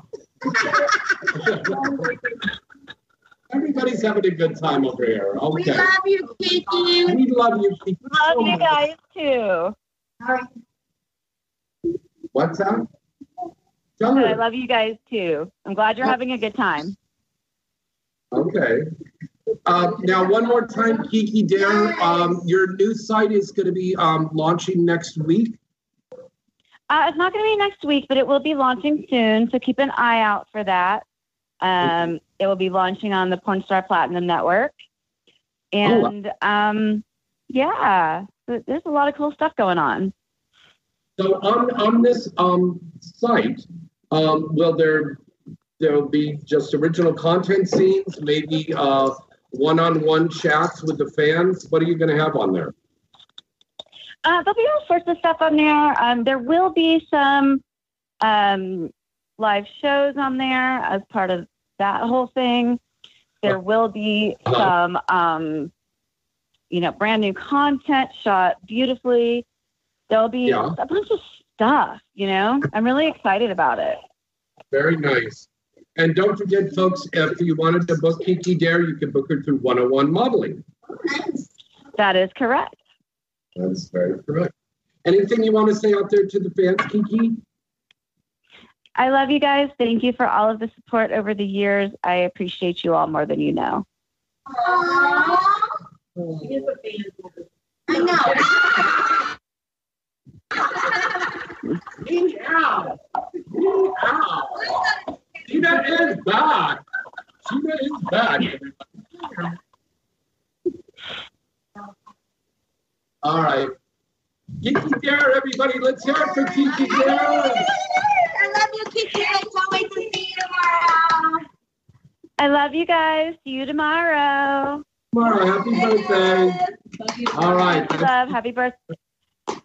Everybody's having a good time over here. We love you, Kiki. We love you. Kiki, We Love so you much. guys too. What's that? Tell I love you guys too. I'm glad you're having a good time. Okay. Uh, now, one more time, Kiki Daire. Um, your new site is going to be um, launching next week. Uh, it's not going to be next week, but it will be launching soon. So keep an eye out for that. Um, it will be launching on the Pornstar Platinum Network. And um, yeah, there's a lot of cool stuff going on. So on on this um, site, um, will there there'll be just original content scenes, maybe uh, one-on-one chats with the fans? What are you going to have on there? Uh, there'll be all sorts of stuff on there. Um, there will be some um, live shows on there as part of that whole thing. There will be some, um, you know, brand new content shot beautifully. There'll be Yeah. a bunch of stuff. You know, I'm really excited about it. Very nice. And don't forget, folks, if you wanted to book Kiki Daire, you can book her through 101 Modeling. That is correct. That's very correct. Anything you want to say out there to the fans, Kiki? I love you guys. Thank you for all of the support over the years. I appreciate you all more than you know. She is a fan. I know. Meow. Meow. Gina is back. Gina is back. All right. Kiki Daire, everybody. Let's hear it for Kiki Daire. I love you, Kiki. I can't wait to see you tomorrow. I love you guys. See you tomorrow. Tomorrow, happy birthday. All right. Love. Happy birthday.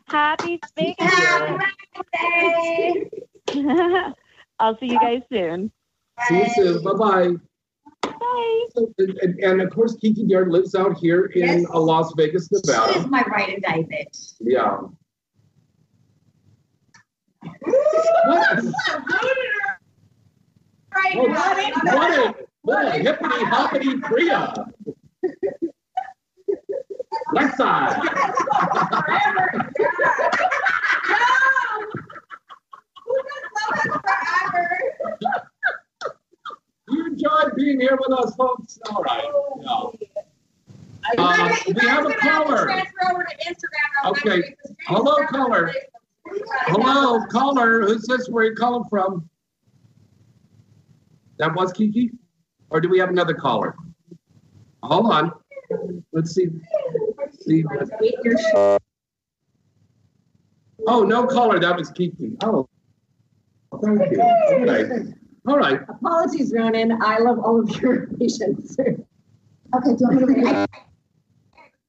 Happy speaking. [laughs] I'll see you guys soon. See you soon. Bye bye. And, and, of course, Kiki Daire lives out here in Yes. uh, Las Vegas, Nevada. She is my right bitch. Yeah. What? Right Oh, now. what a, what a hippity hoppity Priya. Left side. You enjoyed being here with us, folks. All right. Yeah. Uh, we have a caller. Transfer over to Instagram. Okay. Hello, caller. Hello, caller. Who's this? Where are you calling from? That was Kiki? Or do we have another caller? Hold on. Let's see. see. Oh, no caller. That was Kiki. Oh. Thank you. Okay. All right. Apologies, Ronan. I love all of your [laughs] patience. okay, do you want me to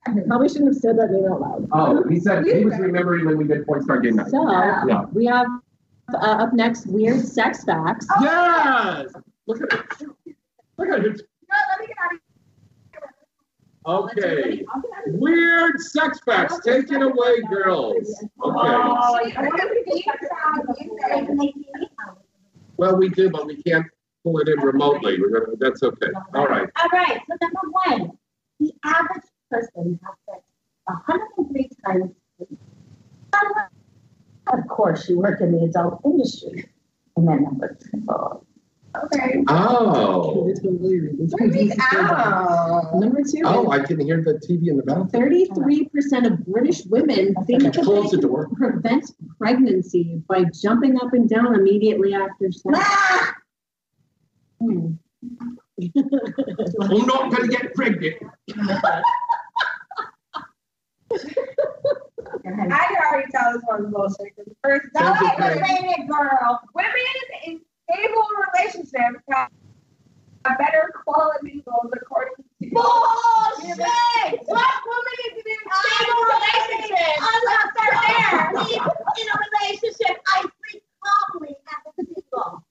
I probably shouldn't have said that name out loud. Oh, he said he was remembering when we did Point Star Game Night. So, Yeah. we have uh, up next Weird Sex Facts. Yes! Look at it. Look at it. Okay. Weird sex facts. Take it away, girls. Okay. Well, we do, but we can't pull it in remotely. We're gonna, that's okay. All right. All right, so number one, the average person has sex 103 times. Of course, you work in the adult industry. And then number two. Okay. Oh. Number two. Oh, I can hear the TV in the background. Thirty-three percent of British women think that Close they the door. [laughs] can prevent pregnancy by jumping up and down immediately after sex. Hmm. I'm not gonna get pregnant. I can already tell this one's bullshit. 'cause the First, Thank you, don't Karen. related girl. Women in stable relationships have a better quality goals according to Bullshit! What woman is in a stable relationship? Unless they're there. In a relationship, I sleep calmly at the table.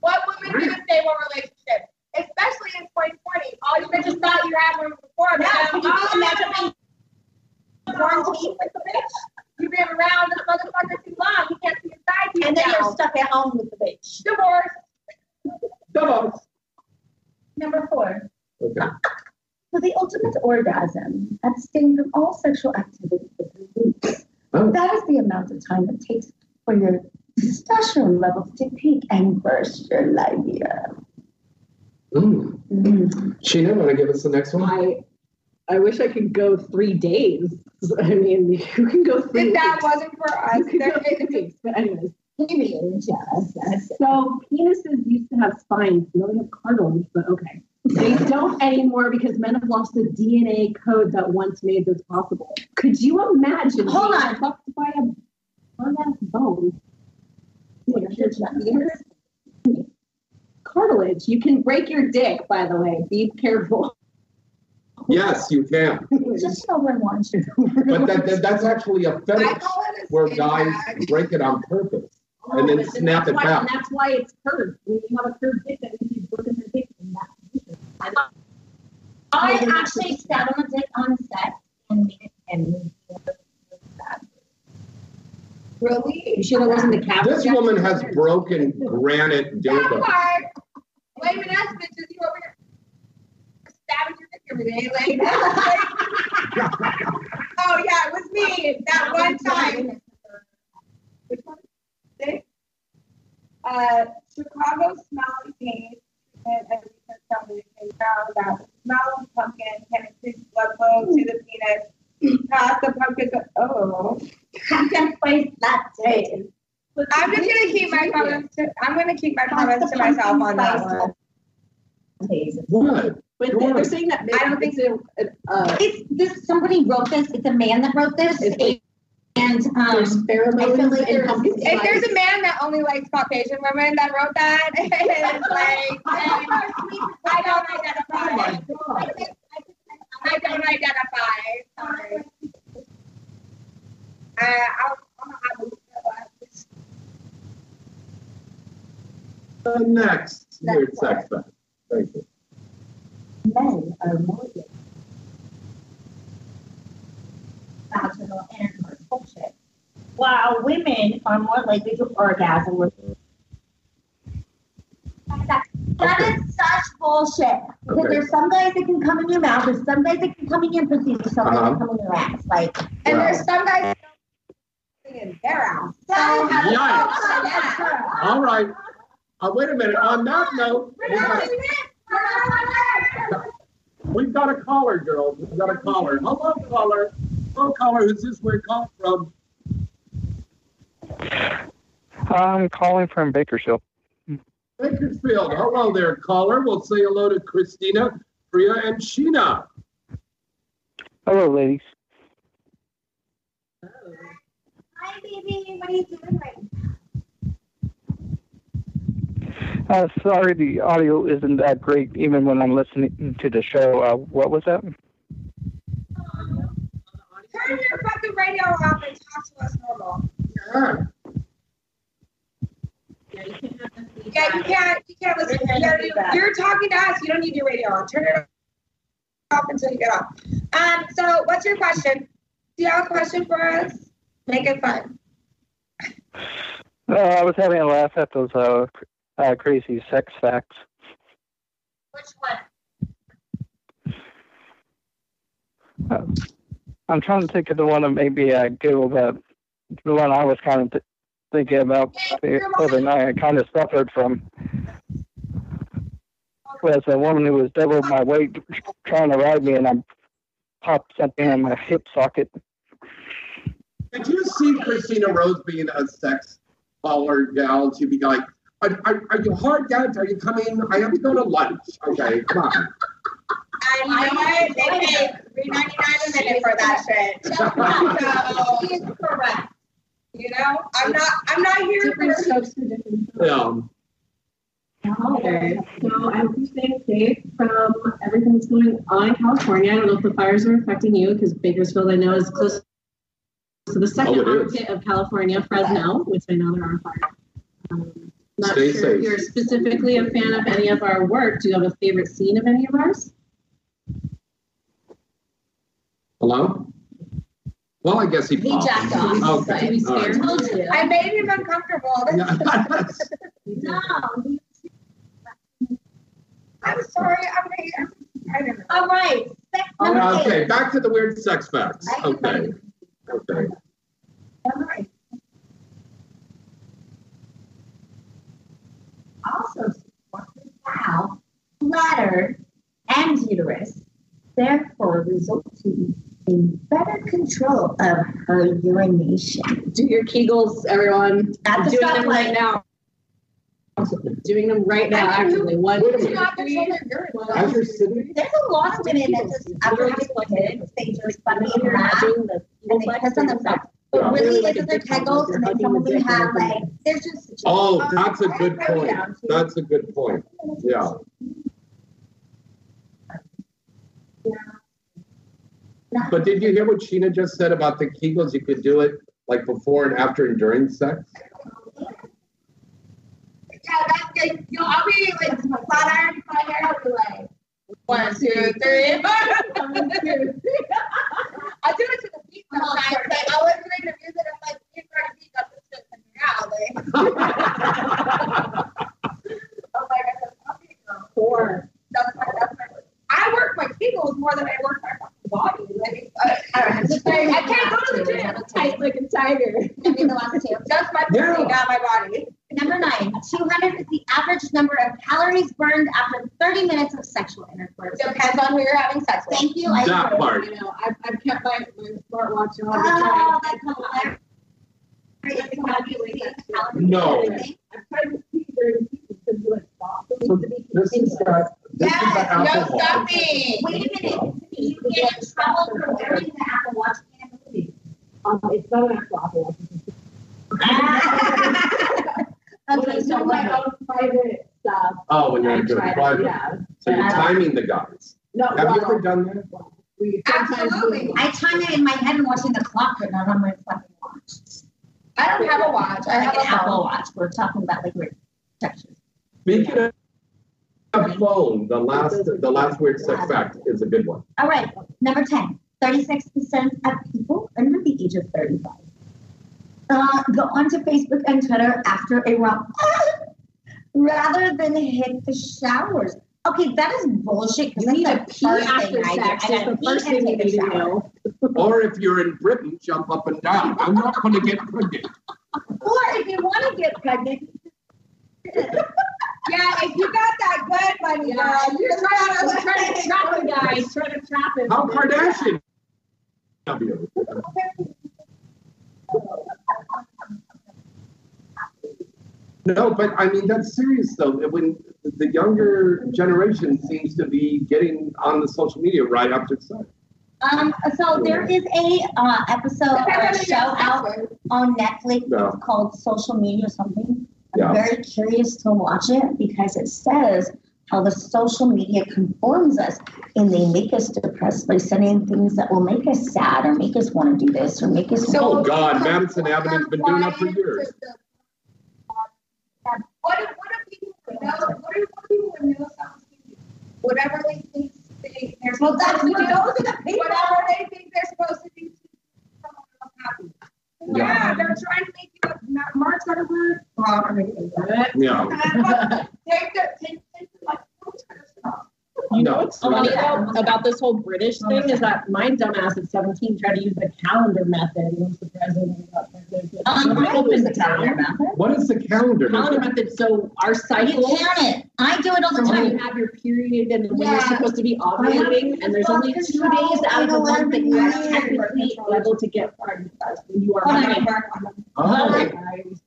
What woman is in a stable relationship? Especially in 2020. All you bitches thought you had one before. but Yeah, now you imagine being quarantined with the bitch? You've been around this motherfucker too long. You can't see his side piece And then now. you're stuck at home with the bitch. Divorce. Divorce. Number four. Okay. [laughs] For the ultimate orgasm, abstain from all sexual activity for three weeks. Oh. That is the amount of time it takes for your testosterone levels to peak and burst your labia. Mm. Sheena, want to give us the next one? I I wish I could go three days. [laughs] I mean, you can go three If that wasn't for us, there go three weeks. But anyways, periods, yes. So penises used to have spines. They don't have cartilage, but okay. They don't anymore because men have lost the DNA code that once made this possible. Could you imagine Hold on. fucked by a bone? Cartilage. You can break your dick, by the way. Be careful. Yes, you can. Just over one. [laughs] But that, that that's actually a fetish where guys break it on purpose and then Oh, snap that's it why- back. And that's why it's curved. When you have a curved dick, that means you've broken the dick in that position. I I actually sat on a dick on set and made it and Really? You sure that wasn't the cap? This woman has broken granite That dildo. part. Blaming us bitches, you over here stabbing your dick every day. Like, oh yeah, it was me that one time. Which one? This? Uh, Chicago Smelly Pain treatment and research foundation found that the smell of pumpkin can increase blood flow to the penis. Cause [clears throat] the pumpkin. Oh. Contemplate that day. I'm just gonna keep my comments. To, I'm gonna keep my comments to myself on that one. What? But Go they're saying that I don't think so. Uh, It's this. Somebody wrote this. It's a man that wrote this, and um, there's I feel pheromones like in there's- pumpkin If there's spice. a man that only likes Caucasian women that wrote that, [laughs] it's like [laughs] [laughs] I don't identify. I don't identify. Sorry. Uh, I'll, I'll have a Uh, next, weird sex fact. Thank you. Men are more. Vaginal intercourse bullshit. While women are more likely to orgasm with. That, that is such bullshit. Because Okay. there's some guys that can come in your mouth, there's some guys that can come in your pussy, there's some guys Uh-huh. that come in your ass. Like, And Wow. there's some guys that in their ass. that is Yikes. bullshit. All right. Uh, wait a minute. On that note, we've got, got a caller, girls. We've got a caller. Hello, caller. Hello, caller. Who's this? Where you calling from? I'm calling from Bakersfield. Bakersfield. Hello there, caller. We'll say hello to Christina, Priya, and Sheena. Hello, ladies. Hi, baby. What are you doing right Uh, sorry, the audio isn't that great even when I'm listening to the show. Uh, what was that? Turn your fucking radio off and talk to us normal. Yeah, you can't. You can't listen. You're, you're, you're talking to us. You don't need your radio on. Turn it off until you get off. Um. So, what's your question? Do you have a question for us? Make it fun. Uh, I was having a laugh at those uh, uh, crazy sex facts. Which one? Uh, I'm trying to think of the one that maybe I Googled that. The one I was kind of th- thinking about the other night. I kind of suffered from. Was a woman who was double my weight trying to ride me, and I popped something in my hip socket. Did you see Christina Rose being a sex baller gal? She'd be like, are, are, are you hard yet? Are you coming? I have to go to lunch. Okay, come on. And you know what? They pay three ninety nine a minute for that shit. [laughs] So he is correct. You know, I'm not. I'm not here Different for. strokes for different Yeah. Okay, so I hope you're staying safe from everything that's going on in California. I don't know if the fires are affecting you because Bakersfield, I know, is close to the second Oh, it is. armpit of California, Fresno, which I know there are fires. Um, not Stay sure safe. if you're specifically a fan of any of our work. Do you have a favorite scene of any of ours? Hello? Well, I guess he He popped. jacked off. Okay. Did we all right. scare Told you. I made him uncomfortable. [laughs] Yeah. no. I'm sorry. I'm. I'm I don't know. All right. Sex number Okay, back to the weird sex facts. Okay. Okay. All right. Also, support the valve, bladder, and uterus, therefore resulting in better control of her urination. Do your Kegels, everyone. At the doing them right now. Doing them right now, I actually. One, Wait a two, minute. three. As you're sitting, There's a lot of women that just after having kids, they just fucking laugh and they piss on themselves. But Yeah. really, it's their kegels, and then some of have like, there's just. oh, that's a good point. That's a good point. Yeah. But did you hear what Sheena just said about the Kegels? You could do it like before and after and during sex? Yeah, that's good. You know, I'll be like flat iron my hair. I'll be like one, two, three, [laughs] four. One, two, three. I do it to the beat sometimes. Like I was making music. I'm like, you try to beat up this shit in the alley. I'm like. Four. That's my, that's my. I work my kegels more than I work my fucking body. Like, I, I. I can't go to the gym. I'm Tight like a tiger. I mean, the last two. Just my pussy, Yeah. not my body. Number nine, 200 is the average number of calories burned after 30 minutes of sexual intercourse. So depends on who you're having sex with. Thank you. I That agree. part. I know. I've, I've kept my, my smartwatch on. Oh, that's hilarious. It's No. and everything. I've tried to see during people to do it stop. It So needs to be this is the, this is the Yes, no alcohol. stopping. Wait a minute. You get in trouble for wearing the Apple Watch in a movie. Um, it's not an actual Apple Watch. [laughs] [laughs] Okay, so my own private stuff. Oh, when you're doing private. Yeah. So you're timing the guys. No, Have you ever done that? we Absolutely. I time it in my head and watching the clock, but not on my fucking watch. I don't have a watch. I have an Apple Watch. We're talking about like weird textures. Speaking of of phone, the last, the last weird sex fact is a good one. All right, number 10. 36% of people under the age of 35 uh, go onto Facebook and Twitter after a romp [gasps] rather than hit the showers. Okay, that is bullshit. You need that's to the pee after I sex. I the first thing you a need to know. [laughs] Or if you're in Britain, jump up and down. I'm not going to get pregnant. Or if you want to get pregnant. [laughs] yeah, if you got that good money, Yeah, girl, you're you're trying trying to, trying to trap a guy. He's trying to trap him. How Kardashian? [laughs] W. No, but I mean that's serious though. When the younger generation seems to be getting on the social media right after sex. Um, so there is a uh, episode or a show out on Netflix Yeah. Called Social Media or something. I'm Yeah. very curious to watch it because it says how the social media conforms us and they make us depressed by sending things that will make us sad or make us want to do this or make us Oh God, Madison Avenue's been doing that for years. What what if people would know, what if, what people would know something? Whatever they think they, they're supposed to do. Whatever they think they're supposed to do. to make someone else happy. Yeah, they're trying to make you a mar- much that. Well, I'm gonna do that. Yeah. [laughs] Take the, take, take the, like, You know No. what's funny about, about this whole British thing is that my dumbass at 17 tried to use the calendar method. and was the president Um, I the calendar method. What is the calendar? Calendar method. So our cycle. You count it. I do it all the So time. you have your period and when you're supposed to be ovulating, and there's only two days out of the month that you are technically able to get pregnant. When you are. Hold on, pregnant. work on them. Oh.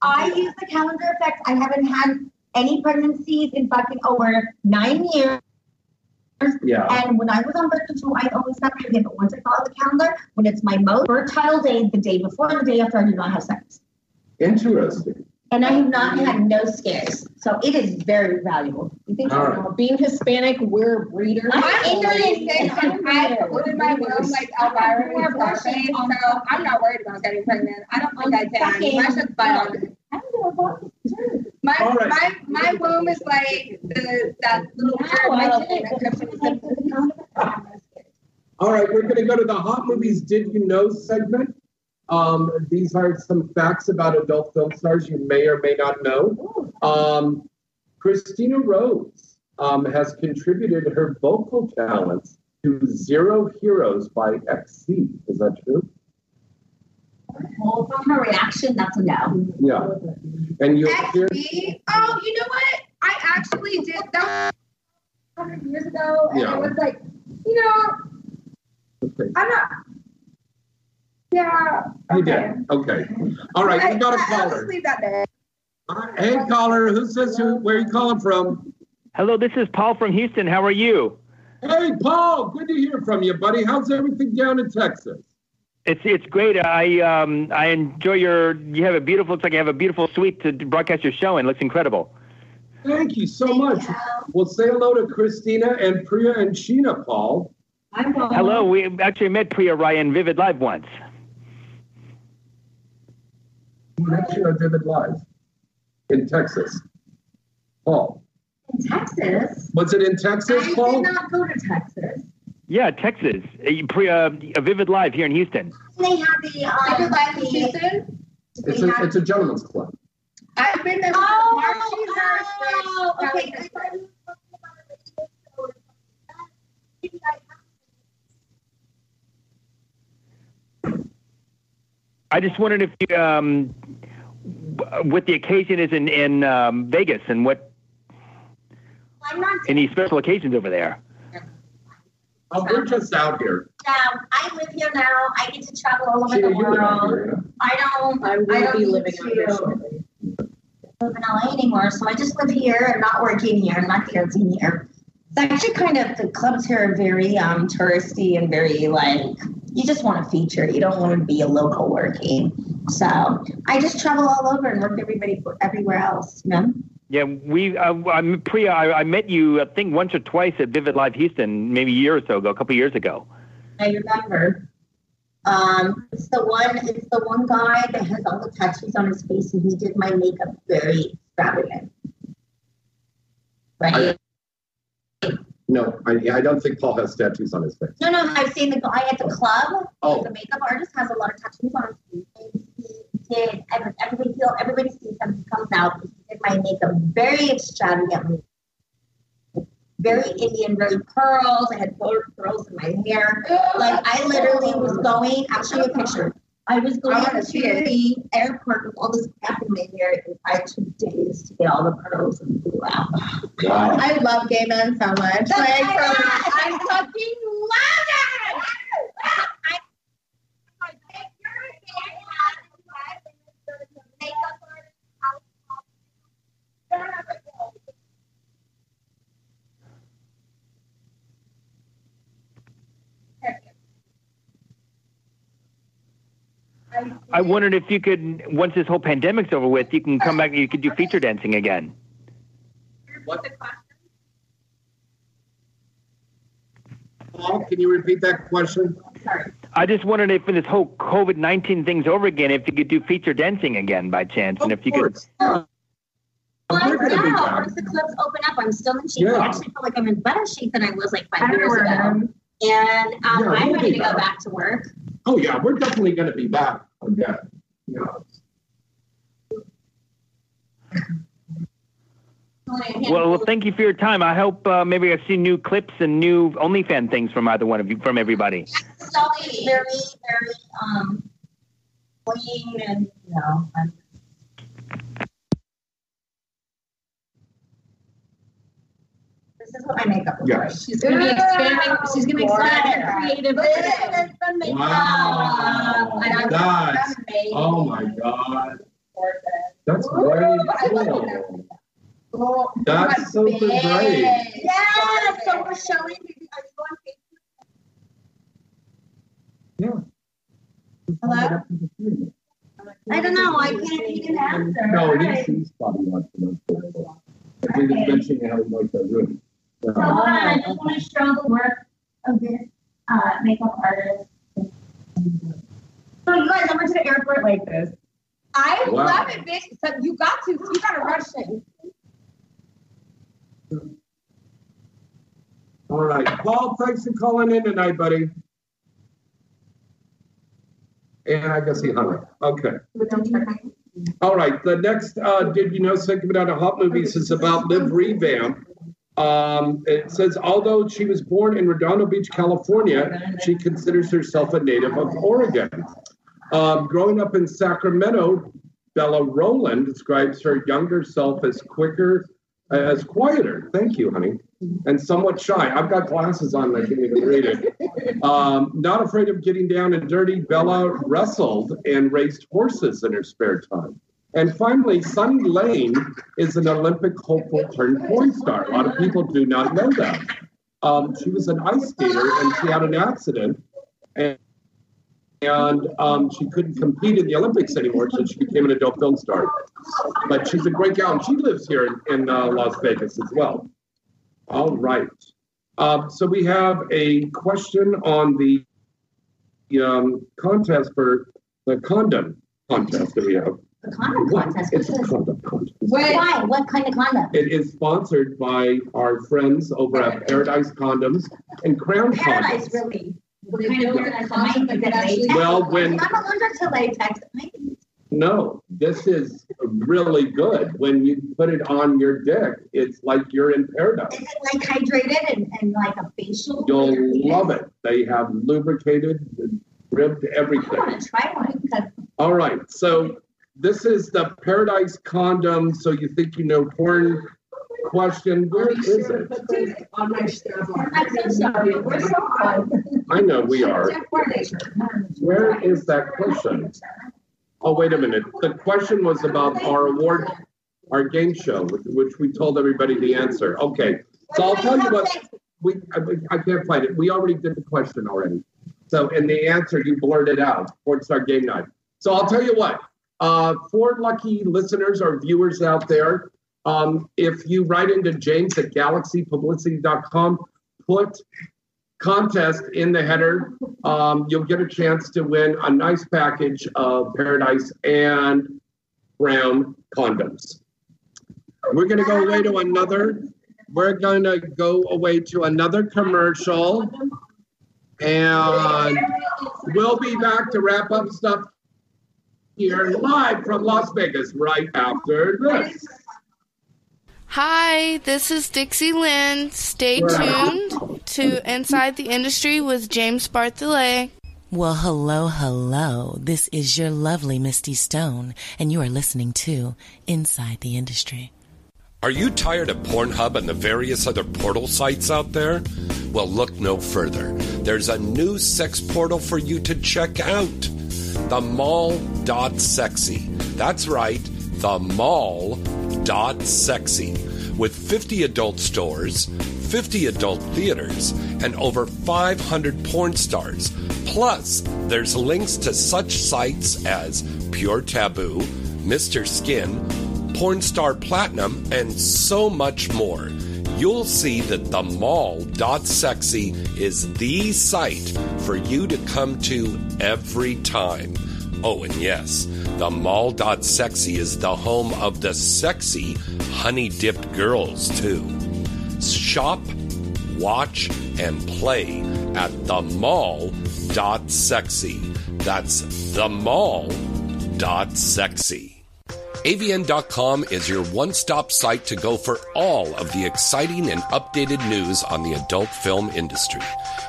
I use the calendar effect. I haven't had any pregnancies in fucking over nine years. Yeah. And when I was on birth control, I always got pregnant. But once I follow the calendar, when it's my most fertile day, the day before, the day after, I do not have sex. Interesting. And I have not had no scares. So it is very valuable. You think All you right. know, being Hispanic, we're breeders. I'm thirty-six and I put in my womb like Elvira and Scarface, so I'm not worried about getting pregnant. I don't think I can. My shit's biological. My, All right. my, my womb is like the, that little weird I metal did thing that comes in the All right, we're going to go to the hot movies. Did you know segment? Um, these are some facts about adult film stars you may or may not know. Um, Kristina Rose um, has contributed her vocal talents to Zero Heroes by XC. Is that true? Well, from her reaction, that's a no. Yeah. And you'll. XB? Oh, you know what? I actually did that hundred years ago, and Yeah. it was like, you know, Okay. I'm not. Yeah. You did. Okay. All right, we got a I- I'll caller. just leave that there. Hey, caller, who says who? Where are you calling from? Hello, this is Paul from Houston. How are you? Hey, Paul. Good to hear from you, buddy. How's everything down in Texas? It's it's great. I um I enjoy your. You have a beautiful. It's like you have a beautiful suite to broadcast your show, and it looks incredible. Thank you so much. Well, say hello to Kristina and Priya and Sheena, Paul. Hello, we actually met Priya Ryan Vivid Live once. Next year, Vivid Live in Texas. Paul. In Texas? Was it in Texas, I Paul? did not go to Texas. Yeah, Texas. Uh, a Vivid Live here in Houston. They have the, um, Vivid Live in Houston? It's a, it's a gentleman's club. I've been there. Oh, Marcy's oh, okay. I thought you were talking about a radio show. I just wondered if you, um, what the occasion is in in um, Vegas and what I'm not any special occasions over there. Oh, we're just out here. Um, I live here now. I get to travel all over Sheena, the you live out world. here, I don't. I will don't be living to out here shortly. live in LA anymore, so I just live here and not working here and not dancing here. It's actually kind of the clubs here are very um touristy and very like you just want to feature. You don't want to be a local working. So I just travel all over and work everybody everywhere else. You know. Yeah, we. Uh, I'm Priya. I, I met you, I think, once or twice at Vivid Live Houston, maybe a year or so ago, a couple of years ago. I remember. Um, it's the one. It's the one guy that has all the tattoos on his face, and he did my makeup very extravagant. Right? No, I, I don't think Paul has tattoos on his face. No, no. I've seen the guy at the club. Oh. The makeup artist has a lot of tattoos on his face. And he did. every- Everybody feel. Everybody sees him. He comes out. He did my makeup very extravagantly. Very Indian, very pearls. I had pearl- pearls in my hair. Like I literally was going. I'll show you a picture. I was going I wanna to see it. the airport with all this crap in my hair, and I took days to get all the pearls and blew out. Wow. I love gay men so much. That's Like, my from, God. I fucking love it. I wondered if you could, once this whole pandemic's over with, you can come back and you could do feature dancing again. What? The question? Paul, can you repeat that question? I just wondered if when this whole COVID 19 thing's over again, if you could do feature dancing again by chance. And if you could. Well, We're gonna be now, back. once the clubs open up, I'm still in shape. Yeah. I actually feel like I'm in better shape than I was like five I years ago. him. And um, Yeah, I'm we'll ready to go back. back to work oh yeah, we're definitely going to be back on that. yeah. Well, well, thank you for your time. I hope uh, maybe I see new clips and new OnlyFan things from either one of you, from everybody. Very, very um, clean and you know, I'm This is what my makeup looks Yeah. like. She's gonna be expanding, she's gonna expand expanding her creative. Look at the makeup. Wow. And I'm- That's, I'm amazing. oh my God. That's very cool. Oh, That's so super bed. great. Yeah, so we're showing, are you on Facebook? Hello? I don't know, I can't even answer. No, Alright. he's, he's probably watching on Facebook. I think it's mentioning how he likes that room. So hold on, I just want to show the work of this uh, makeup artist. So you guys ever to the airport like this? I Wow. love it, bitch. So you got to, you got to rush it. All right, Paul, thanks for calling in tonight, buddy. And I guess he hung up. Okay. All right, the next, uh, did you know segment out of Hot Movies is about Liv Revamp. Um, it says, although she was born in Redondo Beach, California, she considers herself a native of Oregon. Um, growing up in Sacramento, Bella Rolland describes her younger self as quicker, as quieter. Thank you, honey. And somewhat shy. I've got glasses on, I can't even read it. Um, not afraid of getting down and dirty, Bella wrestled and raced horses in her spare time. And finally, Sunny Lane is an Olympic hopeful turned porn star. A lot of people do not know that. Um, she was an ice skater and she had an accident. And and um, she couldn't compete in the Olympics anymore, so she became an adult film star. But she's a great gal, and she lives here in, in uh, Las Vegas as well. All right. Um, so we have a question on the um, contest for the condom contest that we have. The condom contest. It's a condom contest. Why? What kind of condom? It is sponsored by our friends over at Paradise Condoms and Crown Paradise, Condoms. really. What kind of condom is it latex? Well, when- I'm allergic to latex. No, this is really good. When you put it on your dick, it's like you're in paradise. Is it like hydrated and, and like a facial? You'll love it. They have lubricated, ribbed I everything. want to try one because All right, so this is the Paradise condom. So you think you know porn question? Where is it? On my. I'm so sorry. We're so fun. I know we are. Where is that question? Oh, wait a minute. The question was about our award, our game show, which- which we told everybody the answer. Okay, so I'll tell you what, we, I, I can't find it. We already did the question already. So, and the answer, you blurted out, Ford Star Game Night. So I'll tell you what, uh, for lucky listeners or viewers out there, um, if you write into James at galaxypublicity.com, put contest in the header, um, you'll get a chance to win a nice package of Paradise and Brown condoms. We're going to go away to another. We're going to go away to another commercial, and we'll be back to wrap up stuff here live from Las Vegas right after this. Hi, this is Dixie Lynn. Stay tuned to Inside the Industry with James Bartholet. Well, hello, hello. This is your lovely Misty Stone, and you are listening to Inside the Industry. Are you tired of Pornhub and the various other portal sites out there? Well, look no further. There's a new sex portal for you to check out. The Mall.sexy. That's right, the Mall.sexy. With 50 adult stores, 50 adult theaters, and over 500 porn stars. Plus, there's links to such sites as Pure Taboo, Mr. Skin, Porn Star Platinum, and so much more. You'll see that the mall.sexy is the site for you to come to every time. Oh, and yes, the mall.sexy is the home of the sexy honey dipped girls, too. Shop, watch, and play at the mall.sexy. That's the mall.sexy. AVN.com is your one stop site to go for all of the exciting and updated news on the adult film industry.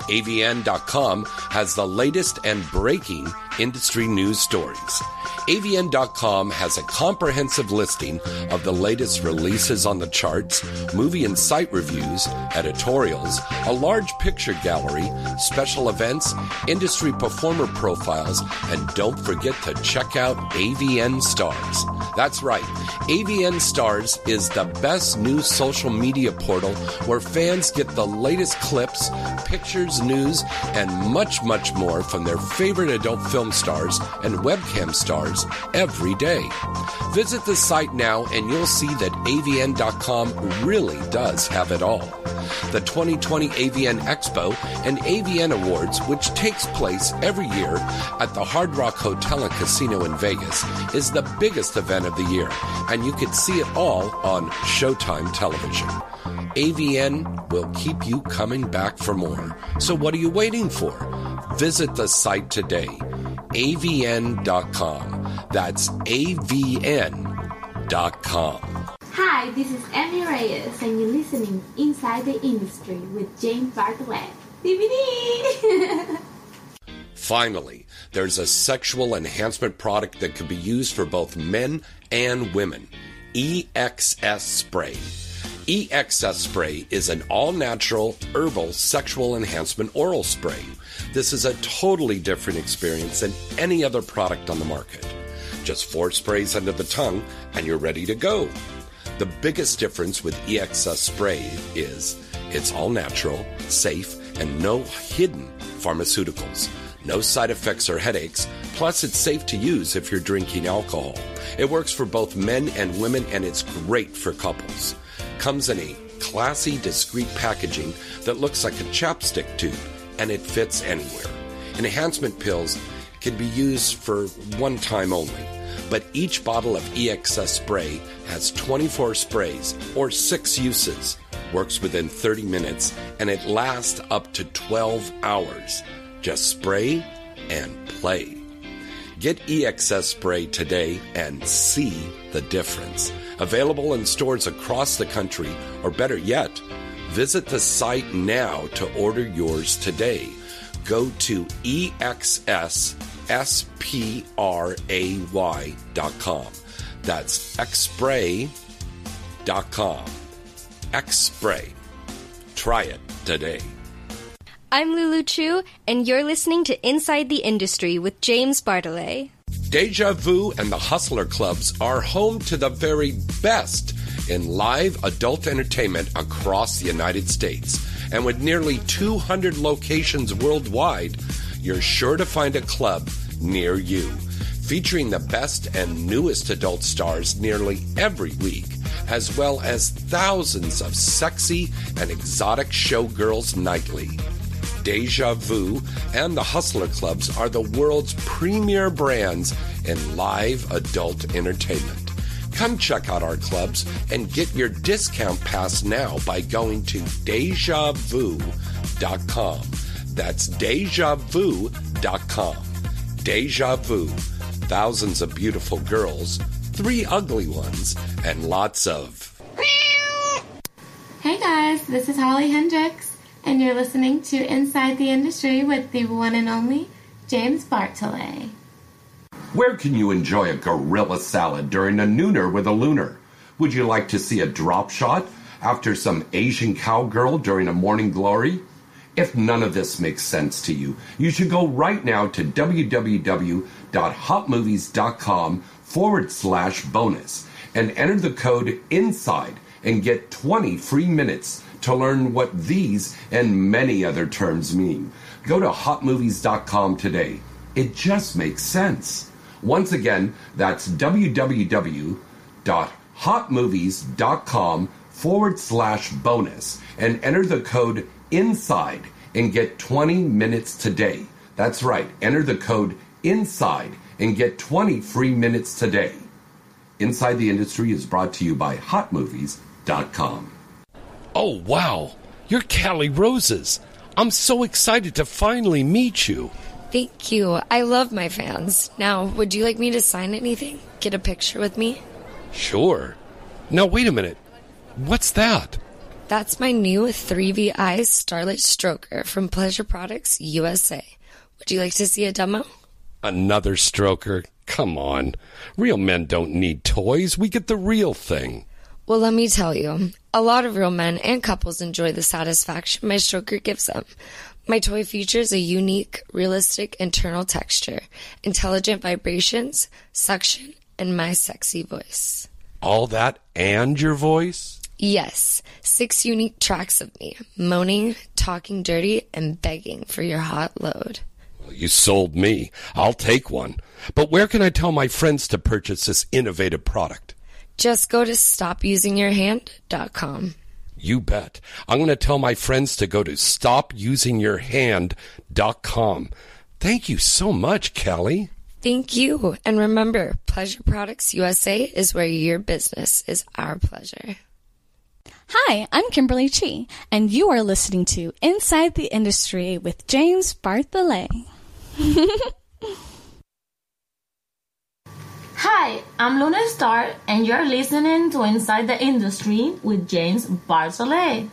AVN.com has the latest and breaking industry news stories. AVN.com has a comprehensive listing of the latest releases on the charts, movie and site reviews, editorials, a large picture gallery, special events, industry performer profiles, and don't forget to check out AVN Stars. That's right, AVN Stars is the best new social media portal where fans get the latest clips, pictures, news, and much, much more from their favorite adult film stars and webcam stars every day. Visit the site now and you'll see that avn.com really does have it all. The 2020 AVN Expo and AVN Awards, which takes place every year at the Hard Rock Hotel and Casino in Vegas, is the biggest event of the year, and you can see it all on Showtime television. AVN will keep you coming back for more. So what are you waiting for? Visit the site today, avn.com. That's avn.com. Hi, this is Emmy Reyes, and you're listening Inside the Industry with James Bartholet. DVD! [laughs] Finally, there's a sexual enhancement product that can be used for both men and women EXS Spray. EXS Spray is an all natural herbal sexual enhancement oral spray. This is a totally different experience than any other product on the market. Just four sprays under the tongue, and you're ready to go. The biggest difference with EXS Spray is it's all natural, safe, and no hidden pharmaceuticals. No side effects or headaches. Plus, it's safe to use if you're drinking alcohol. It works for both men and women, and it's great for couples. Comes in a classy, discreet packaging that looks like a chapstick tube, and it fits anywhere. Enhancement pills can be used for one time only, but each bottle of EXS spray has 24 sprays or six uses, works within 30 minutes, and it lasts up to 12 hours. Just spray and play. Get EXS spray today and see the difference. Available in stores across the country, or better yet, visit the site now to order yours today. Go to exsspray.com. That's xspray.com. Xspray. Try it today. I'm Lulu Chu, and you're listening to Inside the Industry with James Bartholet. Deja Vu and the Hustler Clubs are home to the very best in live adult entertainment across the United States. And with nearly 200 locations worldwide, you're sure to find a club near you. Featuring the best and newest adult stars nearly every week, as well as thousands of sexy and exotic showgirls nightly. Deja Vu and the Hustler Clubs are the world's premier brands in live adult entertainment. Come check out our clubs and get your discount pass now by going to dejavu.com. That's dejavu.com. Deja Vu. Thousands of beautiful girls, three ugly ones, and lots of. hey guys, this is Holly Hendrix, and you're listening to Inside the Industry with the one and only James Bartholet. Where can you enjoy a gorilla salad during a nooner with a lunar? Would you like to see a drop shot after some Asian cowgirl during a morning glory? If none of this makes sense to you, you should go right now to www.hotmovies.com forward slash bonus and enter the code INSIDE and get 20 free minutes to learn what these and many other terms mean. Go to hotmovies.com today. It just makes sense. Once again, that's www.hotmovies.com forward slash bonus and enter the code INSIDE and get 20 minutes today. That's right, enter the code INSIDE and get 20 free minutes today. Inside the Industry is brought to you by hotmovies.com. Oh, wow. You're Kali Roses. I'm so excited to finally meet you. Thank you. I love my fans. Now, would you like me to sign anything? Get a picture with me? Sure. Now, wait a minute. What's that? That's my new 3VI Starlight Stroker from Pleasure Products USA. Would you like to see a demo? Another stroker? Come on. Real men don't need toys. We get the real thing. Well, let me tell you, a lot of real men and couples enjoy the satisfaction my stroker gives them. My toy features a unique, realistic internal texture, intelligent vibrations, suction, and my sexy voice. All that and your voice? Yes, six unique tracks of me, moaning, talking dirty, and begging for your hot load. Well, you sold me. I'll take one. But where can I tell my friends to purchase this innovative product? Just go to stopusingyourhand.com. You bet. I'm going to tell my friends to go to stopusingyourhand.com. Thank you so much, Kelly. Thank you. And remember, Pleasure Products USA is where your business is our pleasure. Hi, I'm Kimberly Chi, and you are listening to Inside the Industry with James Bartholet. [laughs] Hi, I'm Luna Star, and you're listening to Inside the Industry with James Bartholet.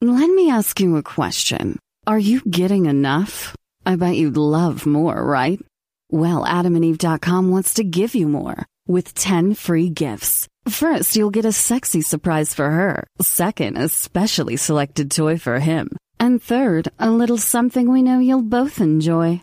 Let me ask you a question. Are you getting enough? I bet you'd love more, right? Well, adamandeve.com wants to give you more with 10 free gifts. First, you'll get a sexy surprise for her. Second, a specially selected toy for him. And third, a little something we know you'll both enjoy.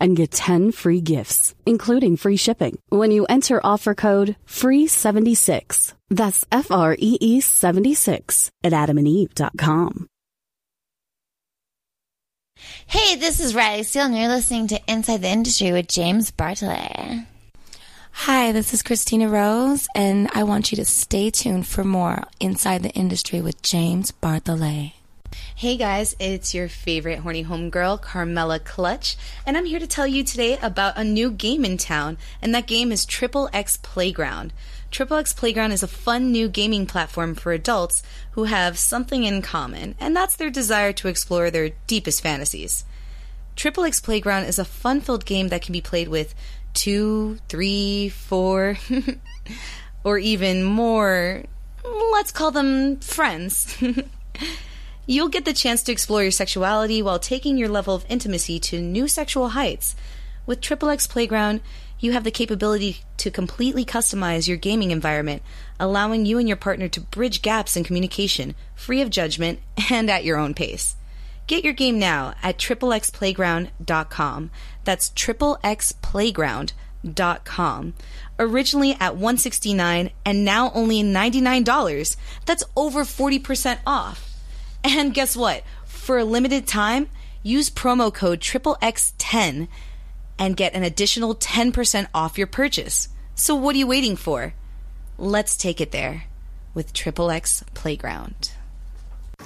and get 10 free gifts, including free shipping, when you enter offer code FREE76. That's F R E E 76 at adamandeve.com. Hey, this is Riley Steele, and you're listening to Inside the Industry with James Bartholet. Hi, this is Kristina Rose, and I want you to stay tuned for more Inside the Industry with James Bartholet. Hey guys, it's your favorite horny homegirl, Carmela Clutch, and I'm here to tell you today about a new game in town, and that game is Triple X Playground. Triple X Playground is a fun new gaming platform for adults who have something in common, and that's their desire to explore their deepest fantasies. Triple X Playground is a fun filled game that can be played with two, three, four, [laughs] or even more, let's call them friends. [laughs] You'll get the chance to explore your sexuality while taking your level of intimacy to new sexual heights. With Triple X Playground, you have the capability to completely customize your gaming environment, allowing you and your partner to bridge gaps in communication, free of judgment, [laughs] and at your own pace. Get your game now at triplexplayground.com. That's triplexplayground.com. Originally at 169 and now only $99. That's over 40% off. And guess what? For a limited time, use promo code XXX10 and get an additional 10% off your purchase. So what are you waiting for? Let's take it there with Triple X Playground.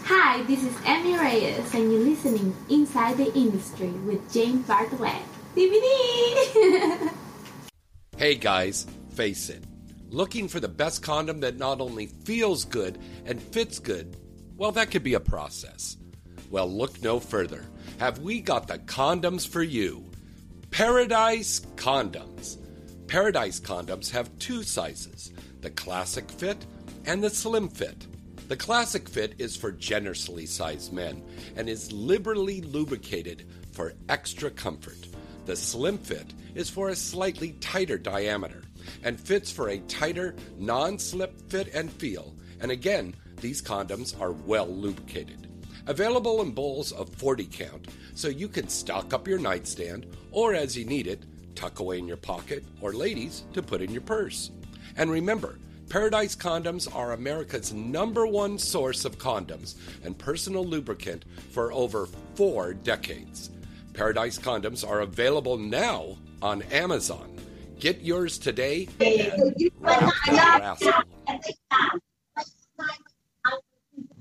Hi, this is Emmy Reyes, and you're listening Inside the Industry with James Bartholet. DVD! [laughs] Hey guys, face it. Looking for the best condom that not only feels good and fits good, well, that could be a process. Well, look no further. Have we got the condoms for you? Paradise Condoms. Paradise Condoms have two sizes the classic fit and the slim fit. The classic fit is for generously sized men and is liberally lubricated for extra comfort. The slim fit is for a slightly tighter diameter and fits for a tighter, non slip fit and feel. And again, these condoms are well lubricated. Available in bowls of 40 count, so you can stock up your nightstand or as you need it, tuck away in your pocket, or ladies, to put in your purse. And remember, Paradise Condoms are America's number one source of condoms and personal lubricant for over four decades. Paradise Condoms are available now on Amazon. Get yours today.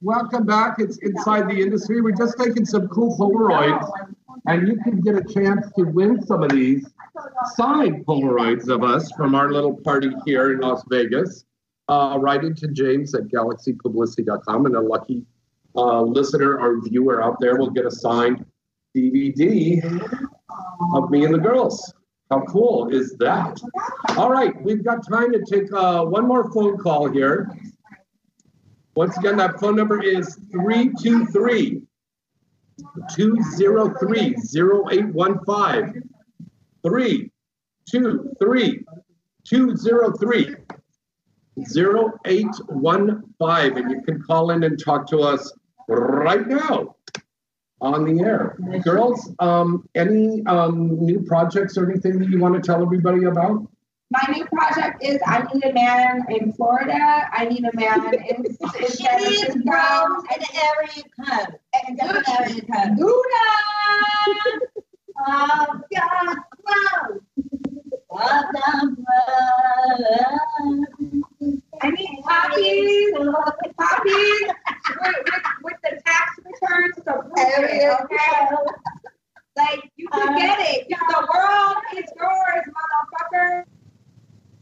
Welcome back. It's Inside the Industry. We're just taking some cool Polaroids, and you can get a chance to win some of these signed Polaroids of us from our little party here in Las Vegas. Uh, write into James at galaxypublicity.com, and a lucky uh, listener or viewer out there will get a signed DVD of me and the girls. How cool is that? All right, we've got time to take uh, one more phone call here. Once again, that phone number is 323 203 0815. 323 203 0815. And you can call in and talk to us right now on the air. Girls, um, any um, new projects or anything that you want to tell everybody about? My new project is I need a man in Florida. I need a man in, [laughs] in San Francisco. Rose and area code. And different area code. Buddha! Oh, God, Rose. Oh, God, I need copies, copies with, with, with the tax returns to prove it, okay? Like, you can get it. The world is yours, motherfucker.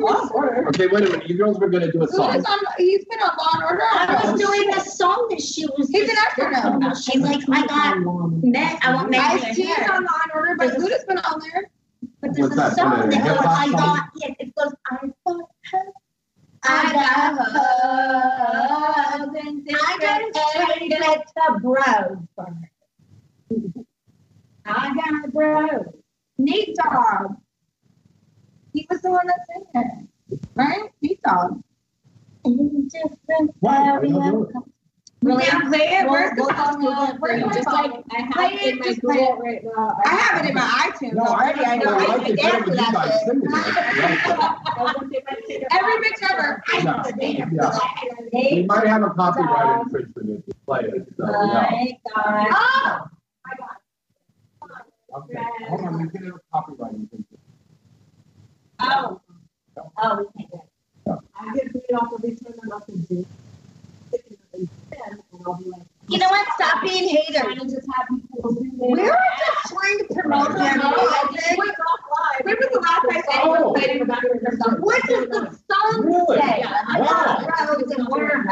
Law Order. Okay, wait a minute. You girls were going to do a Who song. is on, he's been on Law and Order. I was doing a song that she was. He's an actor now. She's like, I got Meg. I want Meg. I've seen on Law and Order, but Luda's been on there. But there's What's a that? song What, a that goes, hip-hop I song? got. Yes, it goes. I got her. I got hugs and I got to get to bros for her. I got bros. Nate Dogg. He was the one that sang it, right? Nate Dogg. In different Why? I don't know it. We can play it. Where's the We'll just song? do that for Where's you. my Just like I have Play it in it, my just play Google it. right now. I have it in my iTunes No, I already. I know. I can dance to that guys shit. singing it. [laughs] Every bitch ever. Yeah. Yeah. We might have a copyright infringement if you play it. So, yeah. My God. Oh! Okay. Hold on, we can have a copyright infringement. Oh. Oh, we can't do it. I get paid off every time I'm up in Zoom. And I'll be like, You know what? Stop being haters. trying to just have people do We were just trying to promote Right. their music. When was the last time anyone played in the back your song? What does the song Really? say? I Wow. got roads and we're.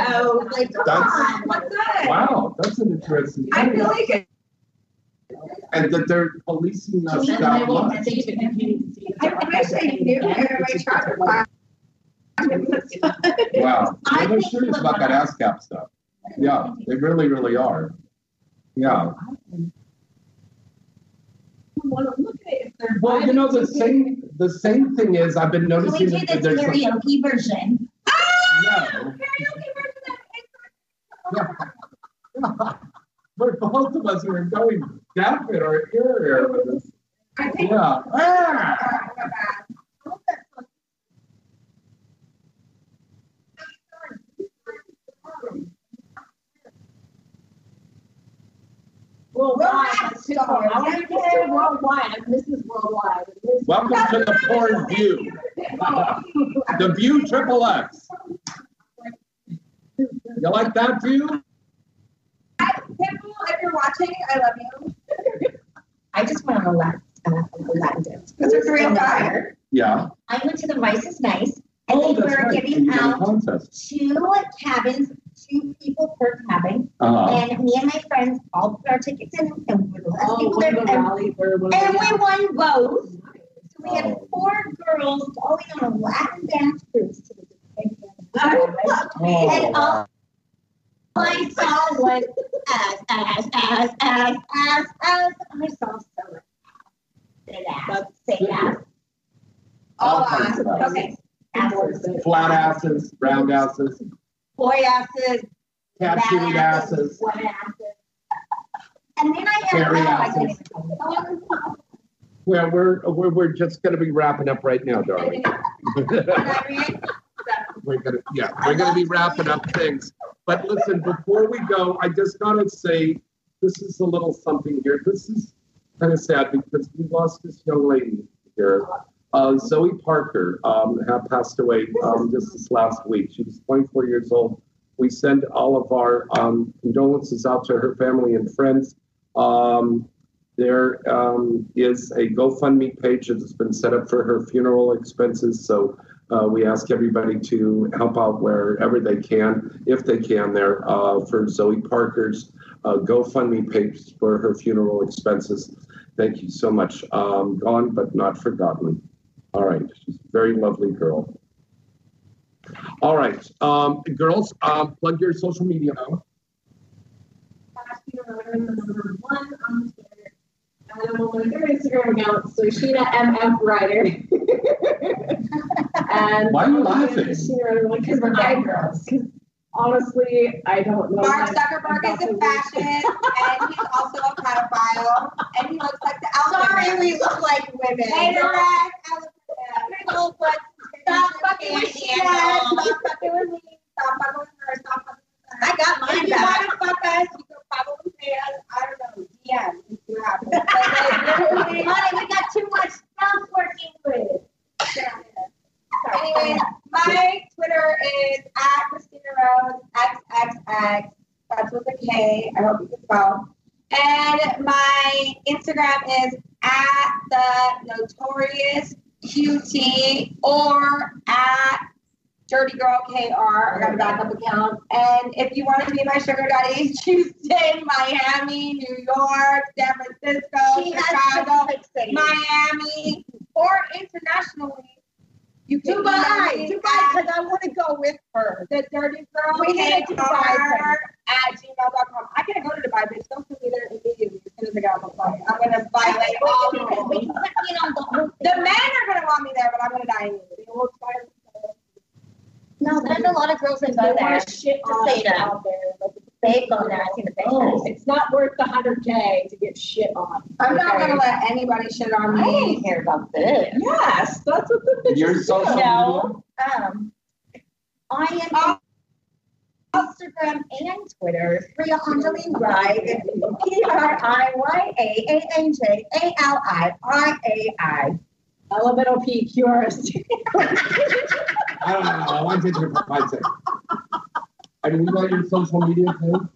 Like, come That's- on. What's that? Wow, that's an interesting I feel like it. And that they're policing us And that they won't much. see it if you can't even see it. I wish I knew it in my traffic class. Wow. I Well, they're serious about that ASCAP stuff. Yeah, they really, really are. Yeah. want look at if they're. Well, you know, the vibing to it. same, the same thing is, I've been noticing. Can we noticing do that the there's. a- karaoke [laughs] version? [laughs] No. [laughs] But both of us are going deaf in our ear area with this. I think. Yeah. Ah! Worldwide. that's too hard. I want to say worldwide. This is worldwide. Welcome to the porn view. [laughs] The view triple X. You like that view? People, if you're watching, I love you. I just went a Latin, uh, a Latin dance. Because it's a real. Yeah. I went to the Rice is Nice, and Oh, they that's were right. giving You out two cabins, two people per cabin. Uh-huh. And me and my friends all put our tickets in, and we were the last Oh, people one there. the And, rally for one of and the- we won both. So we had Oh. four girls going on a Latin dance cruise to the Dominican Oh, And all wow. I saw was ass, ass, ass, ass, ass, ass. I saw so much. Say ass, say ass. All kinds on. of ass. Okay. asses. Flat asses, round asses, Boy asses. tattooed bad asses. What asses. And then I have. Hairy asses. can't even talk. Well, we're, we're, we're just gonna be wrapping up right now, darling. [laughs] We're gonna, yeah, we're gonna be wrapping up things. But listen, before we go, I just gotta say, this is a little something here. This is kind of sad because we lost this young lady here. Uh, Zoe Parker, um, passed away, um, just this last week. She was twenty-four years old. We send all of our, um, condolences out to her family and friends. Um, there um, is a GoFundMe page that has been set up for her funeral expenses. So uh, we ask everybody to help out wherever they can, if they can, there uh, for Zoe Parker's uh, GoFundMe page for her funeral expenses. Thank you so much. Um, gone but not forgotten. All right, she's a very lovely girl. All right, um, girls, um, plug your social media now. number one on Twitter. And on my other Instagram account, so Sheena MF Ryder. and Why are you laughing? Because we're gay girls. Honestly, I don't know. Mark Zuckerberg is the- fashion, and he's also a pedophile, and he looks like the [laughs] alpha. Sorry, we look like women. Hey, Correct. I look like them. Little butt. Stop fucking with Sheena. Stop fucking with me. Stop fucking with her. Stop fucking with her. I got mine If you back. want to fuck us, you can probably pay us, I don't know, DM if you have it. But, like, literally- Honey, we got too much stuff working with. Anyways, my Twitter is at Kristina Rose XXX. That's with a K. I hope you can spell. And my Instagram is at the notorious QT or at Dirty Girl KR. I got a backup account. And if you want to be my sugar daddy, [laughs] Tuesday, Miami, New York, San Francisco, She Chicago. Miami, or internationally. You can Dubai, email me Dubai, because I want to go with her. the dirty girl We need to Dubai KR at gmail.com. I can't go to Dubai, bitch. Don't put me there immediately as soon as I get on the flight. I'm gonna violate all the rules. The men are gonna want me there, but I'm gonna die immediately. We'll try to- No, there's a lot of girls that go there wanna oh, to shit stay on there. out there. Like, They've gone there. I think oh. it's not worth the hundred K to get shit on. I'm not gonna let anybody shit on me. didn't hear about this. Yes, that's what the bitches Your do. social media? No, um, I am on Instagram and Twitter, Priya Anjali Rai, P R I Y A A N J A L I R A I. Elemental P QRS. [laughs] I don't know. I want to for five seconds. And you got your social media too?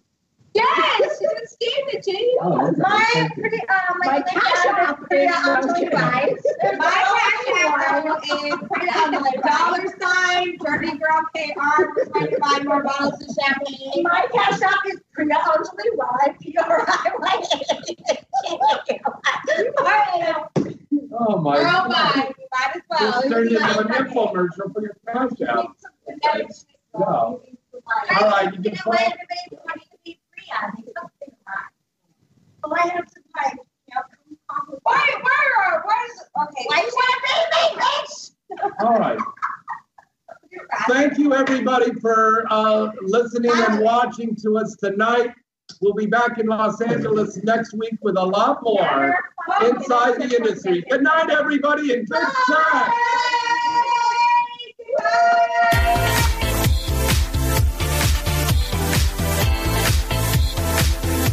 Yes, you can scan it, Jenny. Oh, okay. My, Thank you. Pri- uh, my, My my cash cash app app is Priya is- [laughs] My cash app is Priya Anjali. Dollar sign, dirty girl KR. We're trying to buy more bottles of champagne. My cash app is Priya Anjali Rai, P R I Y A. Oh my Girl, God. bye. You might as well. This turned into an infomercial for your cash app. Yeah. All right, you can You know, everybody wanting to be Priya. They something right. So I have to like, you know, come up with. Why, where, where's, okay. Why you want to be me, bitch? All right. [laughs] Thank you, everybody, for uh, listening and watching to us tonight. We'll be back in Los Angeles next week with a lot more inside the industry. Good night, everybody, and good sex.